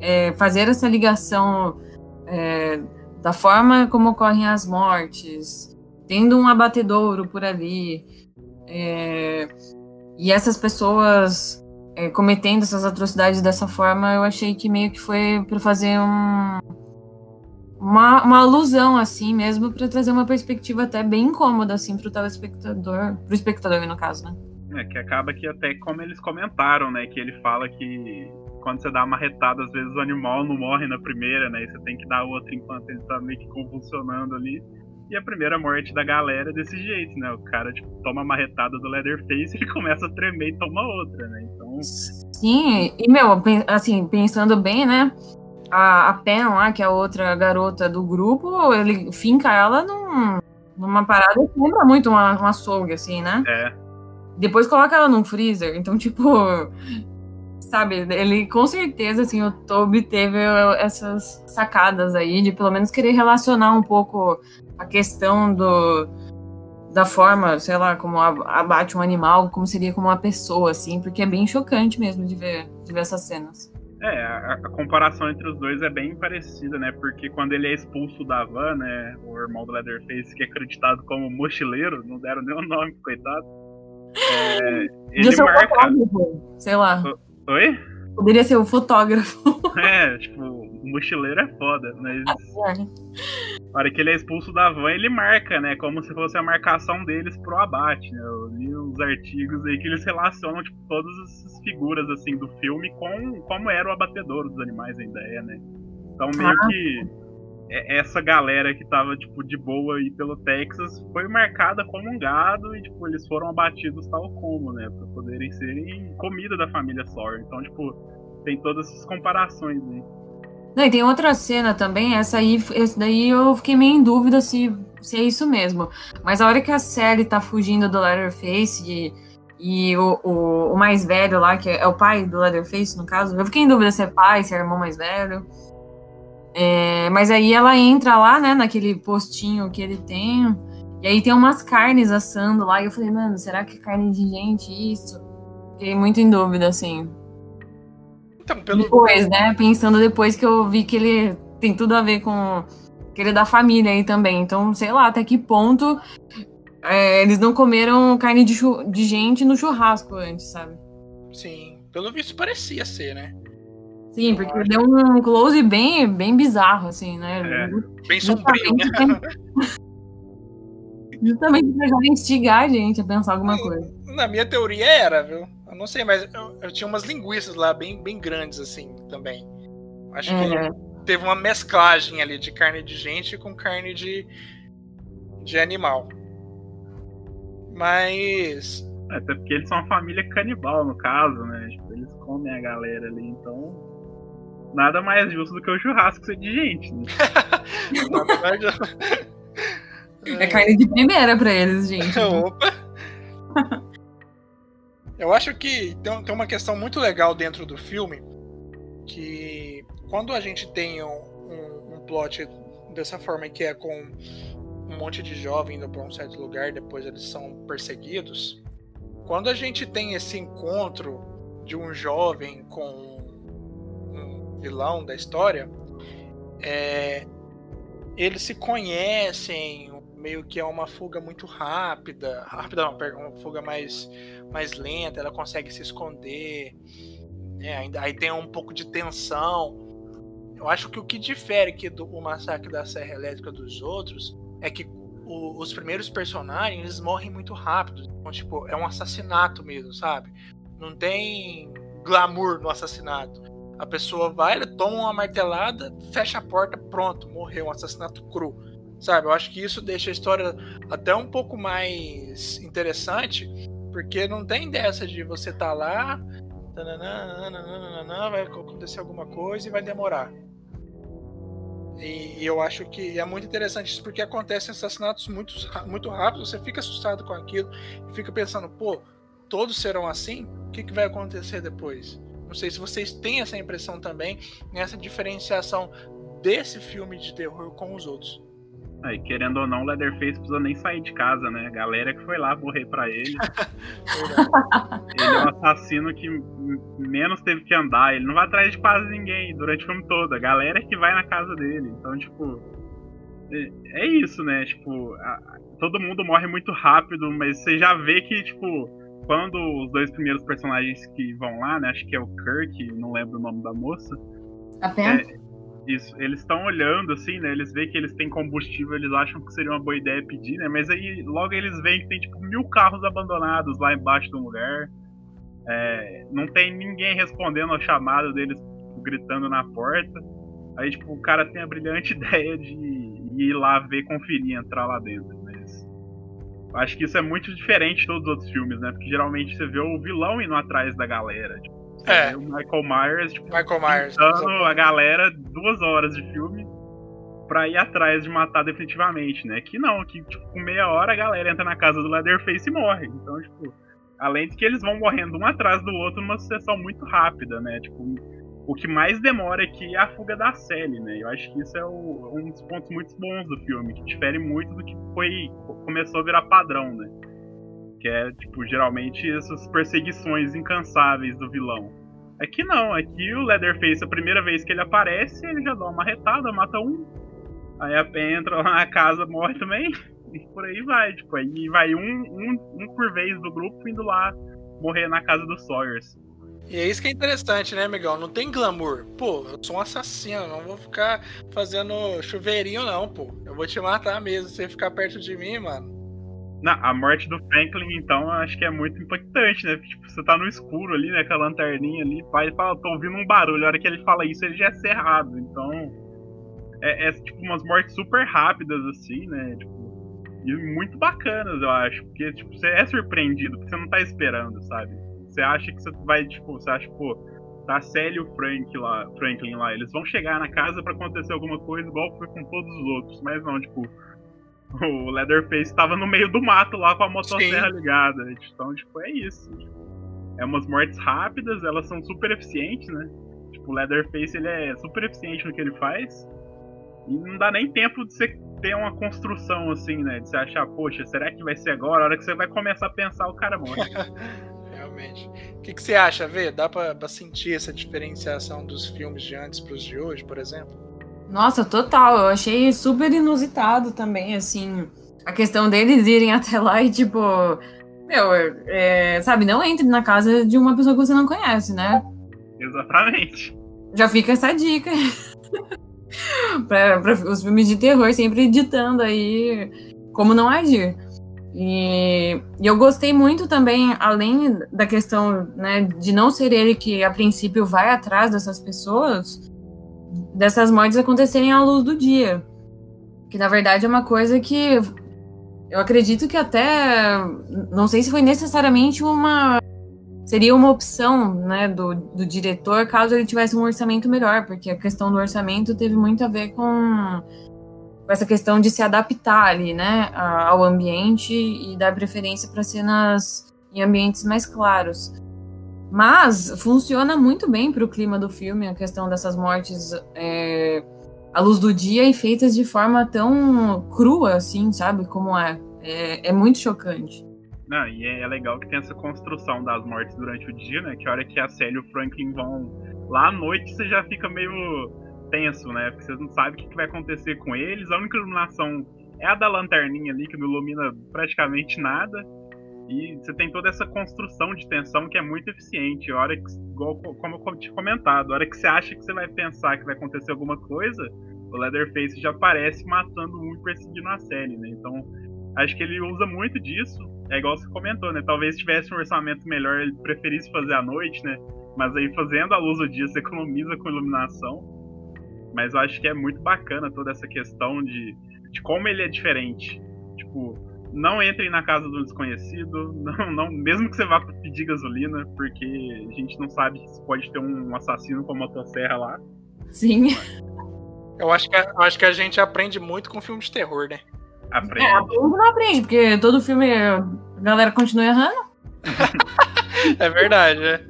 é, fazer essa ligação é, da forma como ocorrem as mortes, tendo um abatedouro por ali, é, e essas pessoas é, cometendo essas atrocidades dessa forma, eu achei que meio que foi para fazer um, uma, uma alusão, assim mesmo, para trazer uma perspectiva até bem incômoda, assim, pro telespectador, pro espectador, no caso, né? É, que acaba que até como eles comentaram, né, que ele fala que quando você dá uma retada, às vezes o animal não morre na primeira, né, e você tem que dar outra enquanto ele tá meio que convulsionando ali. E a primeira morte da galera é desse jeito, né? O cara, tipo, toma uma retada do Leatherface, ele começa a tremer e toma outra, né? Então. Sim, e meu, assim, pensando bem, né? A, a Pen lá, que é a outra garota do grupo, ele finca ela num, numa parada que lembra muito uma, uma açougue, assim, né? É. Depois coloca ela num freezer. Então, tipo, sabe, ele com certeza, assim, o Toby teve essas sacadas aí de pelo menos querer relacionar um pouco a questão do da forma, sei lá, como abate um animal, como seria como uma pessoa, assim, porque é bem chocante mesmo de ver, de ver essas cenas. É, a, a, comparação entre os dois é bem parecida, né? Porque quando ele é expulso da van, né? O irmão do Leatherface, que é acreditado como mochileiro, não deram nem o nome, coitado. É, ele marca. Sei lá. Oi? Poderia ser o fotógrafo. É, tipo, o mochileiro é foda, mas. É. Na hora que ele é expulso da van, ele marca, né? Como se fosse a marcação deles pro abate, né? Eu li uns artigos aí que eles relacionam, tipo, todas essas figuras, assim, do filme com como era o abatedor dos animais, a ideia, né? Então, meio ah. que essa galera que tava, tipo, de boa aí pelo Texas foi marcada como um gado e, tipo, eles foram abatidos tal como, né? Pra poderem serem comida da família Sawyer. Então, tipo, tem todas essas comparações aí. Não, e tem outra cena também, essa aí, esse daí eu fiquei meio em dúvida se, se é isso mesmo. Mas a hora que a Sally tá fugindo do Leatherface e, e o, o, o, mais velho lá, que é o pai do Leatherface, no caso, eu fiquei em dúvida se é pai, se é irmão mais velho. É, mas aí ela entra lá, né, naquele postinho que ele tem, e aí tem umas carnes assando lá, e eu falei, mano, será que é carne de gente isso? Fiquei muito em dúvida, assim. Então, pelo... Depois, né? Pensando depois que eu vi que ele tem tudo a ver com aquele da família aí também. Então, sei lá até que ponto é, eles não comeram carne de, de gente no churrasco antes, sabe? Sim, pelo visto parecia ser, né? Sim, porque deu um close bem, bem bizarro, assim, né? É, bem sombrio. Justamente pra já instigar a gente a pensar alguma coisa. Na minha teoria era, viu? Eu não sei, mas eu, eu tinha umas linguiças lá bem, bem grandes, assim, também. Acho é. que teve uma mesclagem ali de carne de gente com carne de, de animal. Mas. É, até porque eles são uma família canibal, no caso, né? Tipo, eles comem a galera ali, então. Nada mais justo do que o churrasco ser de gente, né? É carne de primeira pra eles, gente. Opa! Eu acho que tem, tem uma questão muito legal dentro do filme que quando a gente tem um, um, um plot dessa forma que é com um monte de jovem indo para um certo lugar, depois eles são perseguidos. Quando a gente tem esse encontro de um jovem com um vilão da história, é, eles se conhecem, meio que é uma fuga muito rápida, rápida não, uma fuga mais, mais lenta, ela consegue se esconder, né? ainda aí tem um pouco de tensão. Eu acho que o que difere aqui do o massacre da Serra Elétrica dos outros é que o, os primeiros personagens eles morrem muito rápido. Então, tipo, é um assassinato mesmo, sabe? Não tem glamour no assassinato. A pessoa vai, toma uma martelada, fecha a porta, pronto, morreu. Um assassinato cru. Sabe? Eu acho que isso deixa a história até um pouco mais interessante, porque não tem dessa de você tá lá, vai acontecer alguma coisa e vai demorar. E, eu acho que é muito interessante isso, porque acontecem assassinatos muito, muito rápidos, você fica assustado com aquilo, e fica pensando, pô, todos serão assim? O que, que vai acontecer depois? Não sei se vocês têm essa impressão também, nessa diferenciação desse filme de terror com os outros. Aí, querendo ou não, o Leatherface precisa nem sair de casa, né? A galera que foi lá morrer para ele. ele é um assassino que menos teve que andar. Ele não vai atrás de quase ninguém durante o filme todo. A galera que vai na casa dele. Então, tipo. É, é isso, né? Tipo, a, todo mundo morre muito rápido, mas você já vê que, tipo, quando os dois primeiros personagens que vão lá, né? Acho que é o Kirk, não lembro o nome da moça. A Pen? É, eles estão olhando assim, né? Eles veem que eles têm combustível, eles acham que seria uma boa ideia pedir, né? Mas aí logo eles veem que tem tipo mil carros abandonados lá embaixo do lugar. É, não tem ninguém respondendo ao chamado deles, tipo, gritando na porta. Aí, tipo, o cara tem a brilhante ideia de ir lá ver, conferir, entrar lá dentro. Mas acho que isso é muito diferente de todos os outros filmes, né? Porque geralmente você vê o vilão indo atrás da galera. Tipo, é. O Michael Myers, tipo, Michael Myers. a galera duas horas de filme pra ir atrás de matar definitivamente, né? Que não, que tipo, com meia hora a galera entra na casa do Leatherface e morre. Então, tipo, além de que eles vão morrendo um atrás do outro numa sucessão muito rápida, né? Tipo, o que mais demora aqui é a fuga da Sally, né? Eu acho que isso é o, um dos pontos muito bons do filme, que difere muito do que foi começou a virar padrão, né? Que é, tipo, geralmente essas perseguições incansáveis do vilão. Aqui não, aqui o Leatherface, a primeira vez que ele aparece, ele já dá uma retada, mata um. Aí a Pen entra lá na casa, morre também. E por aí vai, tipo, aí vai um, um, um por vez do grupo indo lá morrer na casa dos Sawyers. E é isso que é interessante, né, Miguel? Não tem glamour. Pô, eu sou um assassino, não vou ficar fazendo chuveirinho, não, pô. Eu vou te matar mesmo você ficar perto de mim, mano. Na, a morte do Franklin, então, acho que é muito impactante, né? Tipo, você tá no escuro ali, né? Com a lanterninha ali, pai fala, tô ouvindo um barulho. A hora que ele fala isso, ele já é cerrado. Então, é, é tipo umas mortes super rápidas, assim, né? Tipo, e muito bacanas, eu acho. Porque, tipo, você é surpreendido, porque você não tá esperando, sabe? Você acha que você vai, tipo, você acha, pô, tá a Sally e o Frank lá, Franklin lá, eles vão chegar na casa para acontecer alguma coisa igual foi com todos os outros. Mas não, tipo o Leatherface estava no meio do mato lá com a motosserra Sim. ligada. Então, tipo, é isso. É umas mortes rápidas, elas são super eficientes, né? Tipo, o Leatherface ele é super eficiente no que ele faz. E não dá nem tempo de você ter uma construção assim, né? De você achar, poxa, será que vai ser agora? A hora que você vai começar a pensar, o cara morre. Realmente. O que, que você acha, Vê? Dá pra, pra sentir essa diferenciação dos filmes de antes pros de hoje, por exemplo? Nossa, total. Eu achei super inusitado também, assim, a questão deles irem até lá e, tipo, meu, é, sabe, não entre na casa de uma pessoa que você não conhece, né? Exatamente. Já fica essa dica. para os filmes de terror sempre ditando aí como não agir. E, e, eu gostei muito também, além da questão né, de não ser ele que a princípio vai atrás dessas pessoas, dessas mortes acontecerem à luz do dia. Que na verdade é uma coisa que eu acredito que até não sei se foi necessariamente uma seria uma opção, né, do, do diretor caso ele tivesse um orçamento melhor, porque a questão do orçamento teve muito a ver com com essa questão de se adaptar ali, né, ao ambiente e dar preferência para cenas em ambientes mais claros. Mas funciona muito bem para o clima do filme a questão dessas mortes é, à luz do dia e feitas de forma tão crua, assim, sabe? Como é. É, é muito chocante. Não, e é, é, legal que tem essa construção das mortes durante o dia, né? Que a hora que a Sally e o Franklin vão lá à noite, você já fica meio tenso, né? Porque você não sabe o que vai acontecer com eles. A única iluminação é a da lanterninha ali, que não ilumina praticamente nada. E você tem toda essa construção de tensão que é muito eficiente. A hora que, igual, como eu tinha comentado, a hora que você acha que você vai pensar que vai acontecer alguma coisa, o Leatherface já aparece matando um e perseguindo a série, né? Então, acho que ele usa muito disso. É igual você comentou, né? Talvez tivesse um orçamento melhor, ele preferisse fazer à noite, né? Mas aí fazendo a luz do dia, você economiza com iluminação. Mas eu acho que é muito bacana toda essa questão de, de como ele é diferente. Tipo, não entrem na casa do desconhecido, não, não, mesmo que você vá pedir gasolina, porque a gente não sabe se pode ter um assassino com a motosserra lá. Sim. Eu acho que, eu acho que a gente aprende muito com filme de terror, né? Aprende. É, não aprende, porque todo filme a galera continua errando. é verdade, é.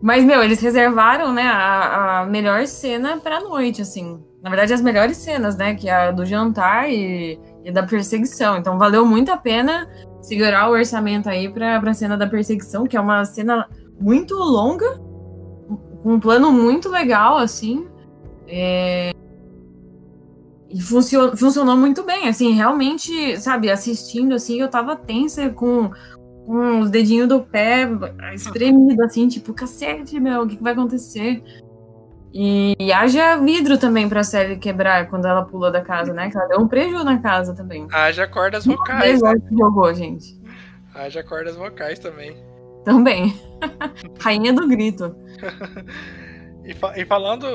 Mas, meu, eles reservaram, né, a, a melhor cena pra noite, assim. Na verdade, as melhores cenas, né? Que é a do jantar e, e da perseguição. Então, valeu muito a pena segurar o orçamento aí pra, pra cena da perseguição, que é uma cena muito longa, com um plano muito legal, assim. É... E funcionou, funcionou muito bem, assim, realmente, sabe, assistindo, assim, eu tava tensa com, com os dedinhos do pé espremido, assim, tipo, cacete, meu, o que, que vai acontecer? E, e haja vidro também pra série quebrar quando ela pula da casa, né? Que ela deu um prejuízo na casa também. Haja cordas vocais. Né? jogou, gente. Haja cordas vocais também. Também. Rainha do grito. E, fa e, falando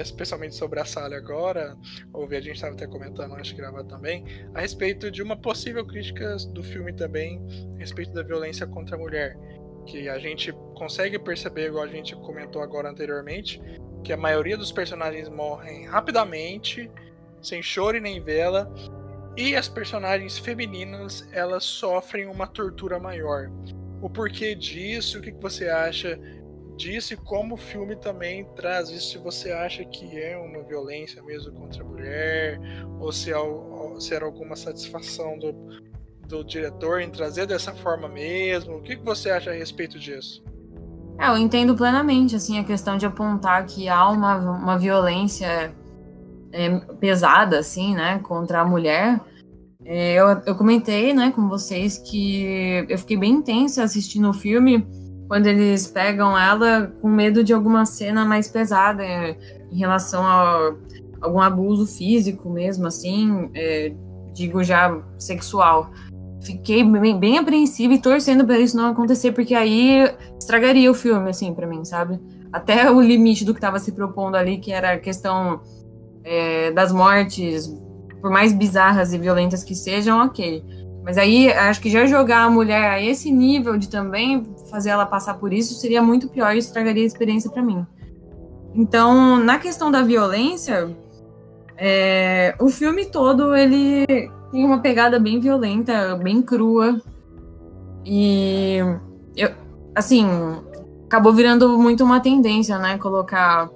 especialmente sobre a Sally agora, ouvi a gente estava até comentando, acho que gravado também, a respeito de uma possível crítica do filme também, a respeito da violência contra a mulher. Que a gente consegue perceber, igual a gente comentou agora anteriormente, que a maioria dos personagens morrem rapidamente, sem choro e nem vela, e as personagens femininas elas sofrem uma tortura maior. O porquê disso? O que você acha disse como o filme também traz isso, se você acha que é uma violência mesmo contra a mulher, ou se, é, se era alguma satisfação do, do diretor em trazer dessa forma mesmo. O que, que você acha a respeito disso? É, eu entendo plenamente, assim, a questão de apontar que há uma, uma violência é, pesada, assim, né, contra a mulher. É, eu, eu comentei, né, com vocês que eu fiquei bem intensa assistindo o filme, quando eles pegam ela com medo de alguma cena mais pesada é, em relação a algum abuso físico mesmo, assim, é, digo já sexual. Fiquei bem, bem apreensiva e torcendo para isso não acontecer, porque aí estragaria o filme, assim, para mim, sabe? Até o limite do que estava se propondo ali, que era a questão é, das mortes, por mais bizarras e violentas que sejam, ok. Mas aí acho que já jogar a mulher a esse nível de também fazer ela passar por isso seria muito pior e estragaria a experiência para mim. Então, na questão da violência, é, o filme todo ele tem uma pegada bem violenta, bem crua. E eu, assim, acabou virando muito uma tendência, né? Colocar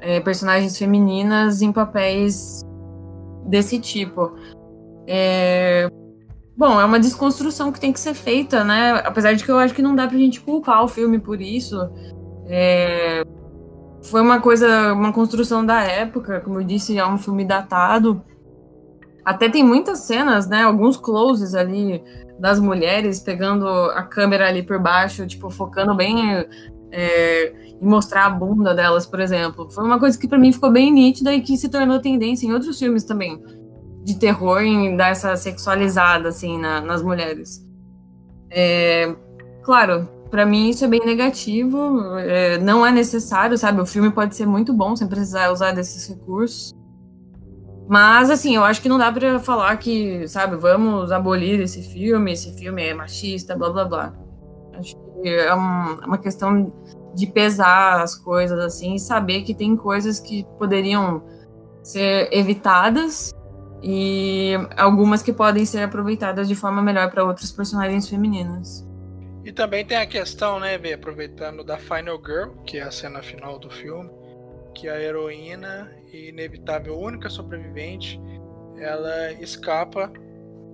é, personagens femininas em papéis desse tipo. É, Bom, é uma desconstrução que tem que ser feita, né? Apesar de que eu acho que não dá pra gente culpar o filme por isso. É... Foi uma coisa, uma construção da época, como eu disse, é um filme datado. Até tem muitas cenas, né? Alguns closes ali das mulheres pegando a câmera ali por baixo, tipo, focando bem é, em mostrar a bunda delas, por exemplo. Foi uma coisa que para mim ficou bem nítida e que se tornou tendência em outros filmes também de terror em dar essa sexualizada assim na, nas mulheres. É, claro, para mim isso é bem negativo. É, não é necessário, sabe? O filme pode ser muito bom sem precisar usar desses recursos. Mas, assim, eu acho que não dá para falar que, sabe, vamos abolir esse filme, esse filme é machista, blá blá blá. Acho que é um, é uma questão de pesar as coisas, assim, e saber que tem coisas que poderiam ser evitadas e algumas que podem ser aproveitadas de forma melhor para outros personagens femininos. E também tem a questão, né, Bê, aproveitando da Final Girl, que é a cena final do filme, que a heroína e inevitável única sobrevivente, ela escapa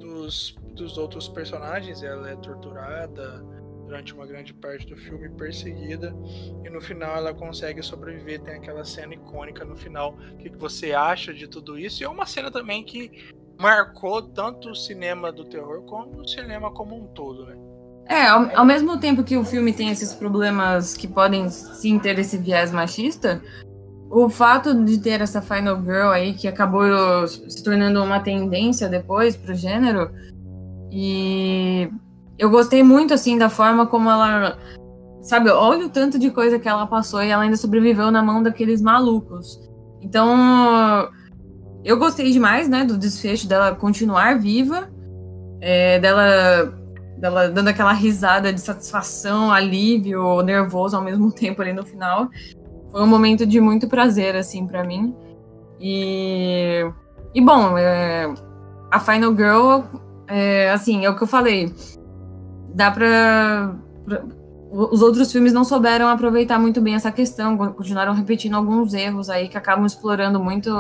dos, dos outros personagens, ela é torturada durante uma grande parte do filme, perseguida, e no final ela consegue sobreviver, tem aquela cena icônica no final. O que, que você acha de tudo isso? E é uma cena também que marcou tanto o cinema do terror como o cinema como um todo, né? É, ao, ao, mesmo tempo que o filme tem esses problemas que podem sim ter esse viés machista, o fato de ter essa Final Girl aí, que acabou se tornando uma tendência depois pro gênero, e eu gostei muito, assim, da forma como ela. Sabe, olha o tanto de coisa que ela passou e ela ainda sobreviveu na mão daqueles malucos. Então, eu gostei demais, né, do desfecho dela continuar viva, é, dela dela dando aquela risada de satisfação, alívio, nervoso ao mesmo tempo ali no final. Foi um momento de muito prazer, assim, para mim. E, e bom, é, a Final Girl, é, assim, é o que eu falei. Dá pra, pra, Os outros filmes não souberam aproveitar muito bem essa questão, continuaram repetindo alguns erros aí que acabam explorando muito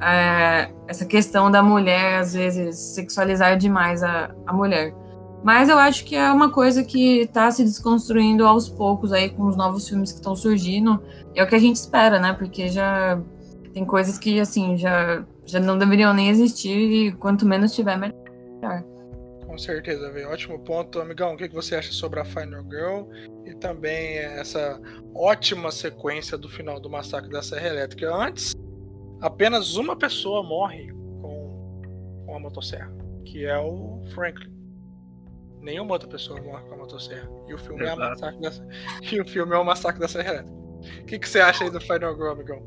é, essa questão da mulher, às vezes, sexualizar demais a, a mulher. Mas eu acho que é uma coisa que está se desconstruindo aos poucos aí com os novos filmes que estão surgindo. É o que a gente espera, né? Porque já tem coisas que, assim, já, já não deveriam nem existir e quanto menos tiver, melhor. Com certeza, velho. Ótimo ponto. Amigão, o que você acha sobre a Final Girl e também essa ótima sequência do final do massacre da Serra Elétrica? Antes, apenas uma pessoa morre com, com a motosserra, que é o Franklin nenhuma outra pessoa morre com a motosserra. E o filme Exato. é o massacre da... E o filme é o massacre da Serra Elétrica. O que, que você acha aí do Final Girl, amigão?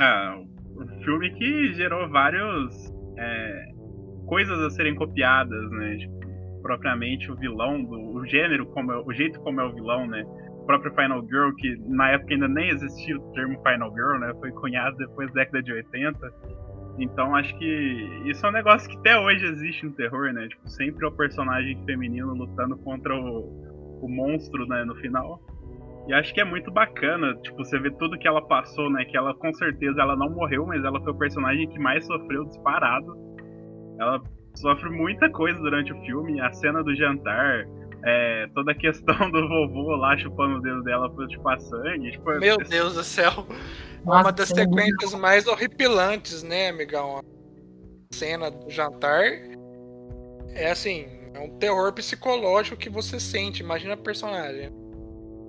Ah, um filme que gerou vários é, coisas a serem copiadas, né? Tipo, propriamente o vilão, do, o gênero, como é, o jeito como é o vilão, né? O próprio Final Girl, que na época ainda nem existia o termo Final Girl, né? Foi cunhado depois da década de 80 então acho que isso é um negócio que até hoje existe no terror, né? Tipo, sempre é o personagem feminino lutando contra o, o monstro, né, no final. E acho que é muito bacana, tipo, você vê tudo que ela passou, né? Que ela com certeza ela não morreu, mas ela foi o personagem que mais sofreu disparado. Ela sofre muita coisa durante o filme, a cena do jantar, é, toda a questão do vovô lá chupando o dedo dela pra chupar sangue. Tipo, Meu Deus do céu. Nossa, uma das sequências é mais horripilantes, né, amigão? A cena do jantar é assim, é um terror psicológico que você sente. Imagina a personagem.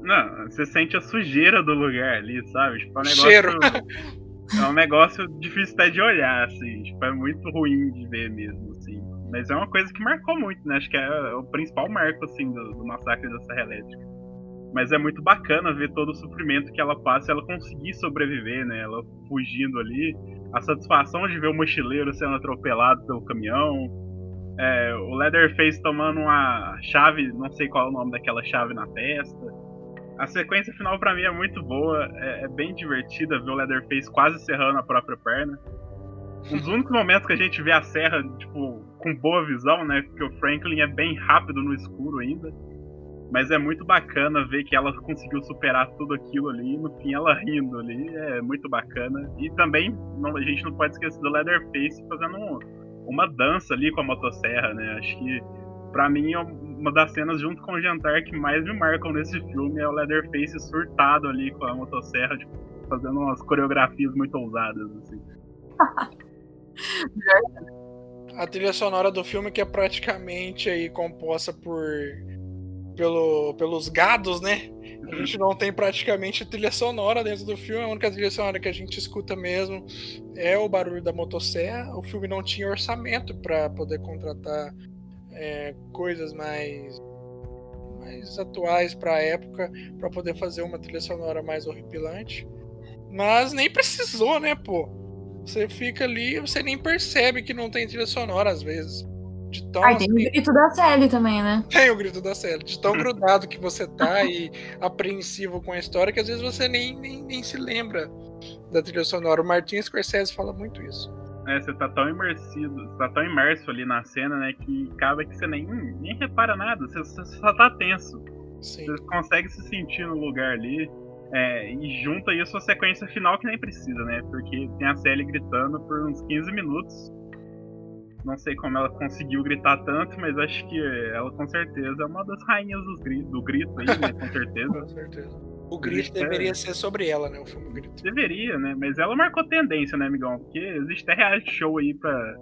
Não, você sente a sujeira do lugar ali, sabe? Tipo, é um negócio. Cheiro. é um negócio difícil até de olhar, assim. Tipo, é muito ruim de ver mesmo, assim. Mas é uma coisa que marcou muito, né? Acho que é o principal marco, assim, do, do massacre da Serra Elétrica. Mas é muito bacana ver todo o sofrimento que ela passa ela conseguir sobreviver, né? Ela fugindo ali. A satisfação de ver o mochileiro sendo atropelado pelo caminhão. É, o Leatherface tomando uma chave, não sei qual é o nome daquela chave na testa. A sequência final para mim é muito boa, é, é, bem divertida ver o Leatherface quase serrando a própria perna. Um dos únicos momentos que a gente vê a serra, tipo, com boa visão, né? Porque o Franklin é bem rápido no escuro ainda. Mas é muito bacana ver que ela conseguiu superar tudo aquilo ali e no fim ela rindo ali. É muito bacana. E também não, a gente não pode esquecer do Leatherface fazendo um, uma dança ali com a motosserra, né? Acho que para mim é uma das cenas junto com o jantar que mais me marcam nesse filme é o Leatherface surtado ali com a motosserra, tipo, fazendo umas coreografias muito ousadas assim. a trilha sonora do filme que é praticamente aí composta por pelo, pelos gados, né? A gente não tem praticamente trilha sonora dentro do filme, a única trilha sonora que a gente escuta mesmo é o barulho da motosserra. O filme não tinha orçamento para poder contratar é, coisas mais mais atuais para a época para poder fazer uma trilha sonora mais horripilante. Mas nem precisou, né, pô? Você fica ali, você nem percebe que não tem trilha sonora às vezes. De tão, Ah, tem o grito da Sally também, né? Tem o grito da Sally. De tão grudado que você tá e apreensivo com a história que às vezes você nem, nem, nem se lembra da trilha sonora. O Martin Scorsese fala muito isso. É, você tá tão imersivo, você tá tão imerso ali na cena, né, que acaba que você nem, nem repara nada, você, você só tá tenso. Sim. Você consegue se sentir no lugar ali. é, e junta isso a sequência final que nem precisa, né? Porque tem a Sally gritando por uns 15 minutos. Não sei como ela conseguiu gritar tanto, mas acho que ela com certeza é uma das rainhas dos gri- do grito aí, né? Com certeza. Com certeza. O grito deveria ser sobre ela, né? O filme Grito. Deveria, né? Mas ela marcou tendência, né, amigão? Porque existe até reality show aí pra,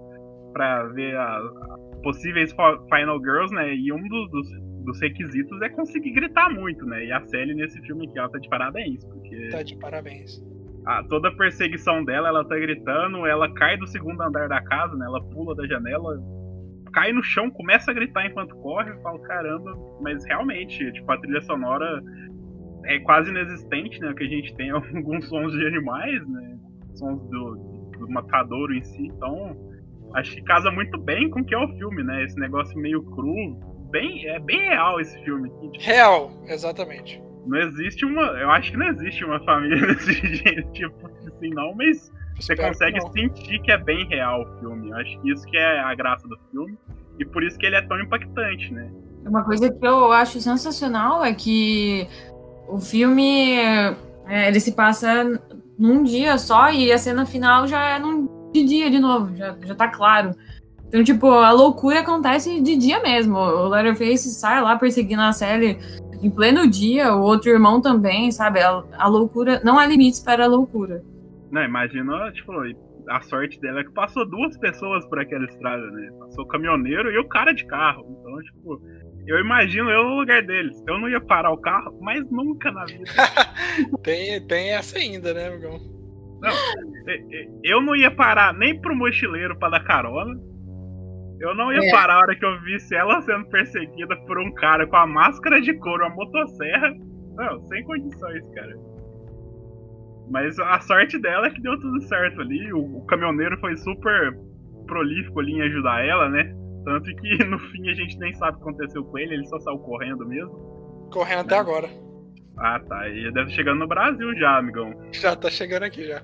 pra ver a, a possíveis Final Girls, né? E um dos, dos, dos requisitos é conseguir gritar muito, né? E a Sally nesse filme aqui, ela tá de parabéns, porque Tá de parabéns. a, toda a perseguição dela, ela tá gritando, ela cai do segundo andar da casa, né? Ela pula da janela, cai no chão, começa a gritar enquanto corre, eu falo, caramba, mas realmente, tipo, a trilha sonora é quase inexistente, né? O que a gente tem é alguns sons de animais, né? Sons do, do matadouro em si, então acho que casa muito bem com o que é o filme, né? Esse negócio meio cru, bem, é bem real esse filme aqui. tipo, Real, exatamente. não existe uma. Eu acho que não existe uma família desse jeito, tipo assim, não, mas você Espero que consegue não. sentir que é bem real o filme. Eu acho que isso que é a graça do filme. E por isso que ele é tão impactante, né? Uma coisa que eu acho sensacional é que o filme é, ele se passa num dia só e a cena final já é num de dia de novo, já, já tá claro. Então, tipo, a loucura acontece de dia mesmo. O Leatherface sai lá perseguindo a Sally em pleno dia, o outro irmão também, sabe? A, a loucura. Não há limites para a loucura. Não, imagina, tipo, a sorte dela é que passou duas pessoas por aquela estrada, né? Passou o caminhoneiro e o cara de carro. Então, tipo, eu imagino eu no lugar deles. Eu não ia parar o carro, mas nunca na vida. Tem, tem essa ainda, né, amigão? E- Eu não ia parar nem pro mochileiro pra dar carona. Eu não ia É. parar a hora que eu visse ela sendo perseguida por um cara com a máscara de couro, a motosserra. Não, sem condições, cara. Mas a sorte dela é que deu tudo certo ali. O, o caminhoneiro foi super prolífico ali em ajudar ela, né? Tanto que no fim a gente nem sabe o que aconteceu com ele, ele só saiu correndo mesmo. Correndo até agora. Ah, tá. E deve estar chegando no Brasil já, amigão. Já tá chegando aqui já.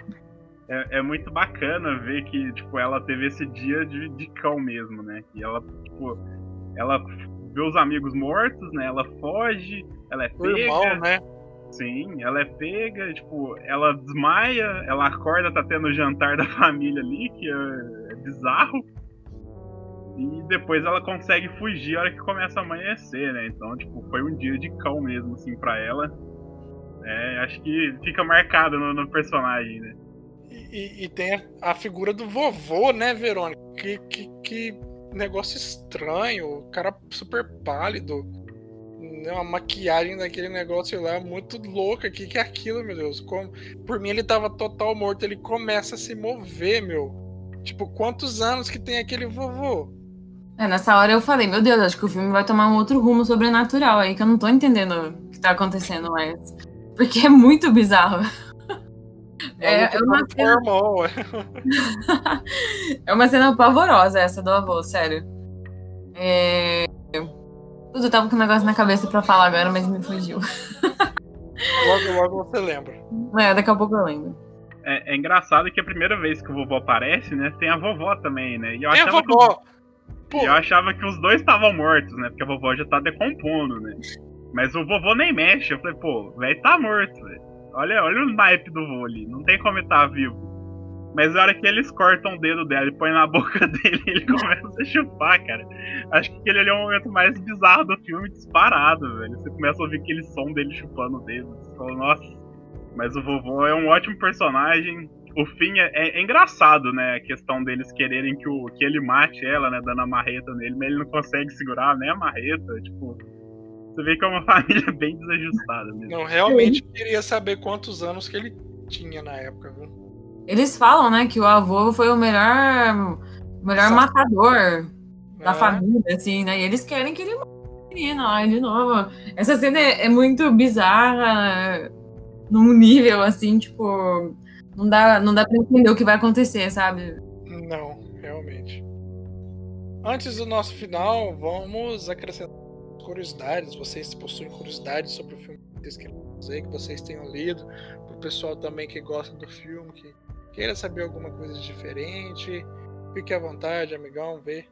é, é muito bacana ver que, tipo, ela teve esse dia de, de cão mesmo, né? E ela, tipo, ela vê os amigos mortos, né? Ela foge, ela é O irmão, pega. né? Sim, ela é pega, tipo, ela desmaia, ela acorda, tá tendo o jantar da família ali, que é, é bizarro. E depois ela consegue fugir a hora que começa a amanhecer, né? Então, tipo, foi um dia de cão mesmo, assim, pra ela. É, acho que fica marcado no, no personagem, né? E, e tem a, a figura do vovô, né, Verônica? Que, que, que negócio estranho. O cara super pálido. Né, Uma maquiagem daquele negócio lá muito louca. O que, que é aquilo, meu Deus? Como... Por mim ele tava total morto. Ele começa a se mover, meu. Tipo, quantos anos que tem aquele vovô? É, nessa hora eu falei, meu Deus, acho que o filme vai tomar um outro rumo sobrenatural aí, que eu não tô entendendo o que tá acontecendo mais. Porque é muito bizarro. É, Maluco é uma formol, é. É uma cena pavorosa essa do avô, sério. É... Tudo, eu tava com um negócio na cabeça pra falar agora, mas me fugiu. Logo, logo você lembra. É, daqui a pouco eu lembro. É, é engraçado que a primeira vez que o vovô aparece, né, tem a vovó também, né? E eu É, achava, que, vovó. Pô, eu achava que os dois estavam mortos, né? Porque a vovó já tá decompondo, né? Mas o vovô nem mexe. Eu falei, pô, velho tá morto, velho. Olha, olha o naipe do vô ali. Não tem como ele tá vivo. Mas na hora que eles cortam o dedo dela e põem na boca dele, ele começa a chupar, cara. Acho que aquele ali é o momento mais bizarro do filme, disparado, velho. Você começa a ouvir aquele som dele chupando o dedo. Você fala, nossa. Mas o vovô é um ótimo personagem. O fim é, é- é engraçado, né? A questão deles quererem que, o, que ele mate ela, né? Dando a marreta nele, mas ele não consegue segurar nem a marreta. Tipo, você vê que é uma família bem desajustada mesmo. não, realmente queria saber quantos anos que ele tinha na época, viu? Eles falam, né, que o avô foi o melhor, o melhor matador da É. família, assim, né? E eles querem que ele mate o menino, ai, de novo. Essa cena é, é muito bizarra num nível, assim, tipo... Não dá, não dá pra entender o que vai acontecer, sabe? Não, realmente. Antes do nosso final, vamos acrescentar curiosidades. Vocês possuem curiosidades sobre o filme que vocês querem fazer, que vocês tenham lido. Pro pessoal também que gosta do filme, que queira saber alguma coisa diferente. Fique à vontade, amigão, vê.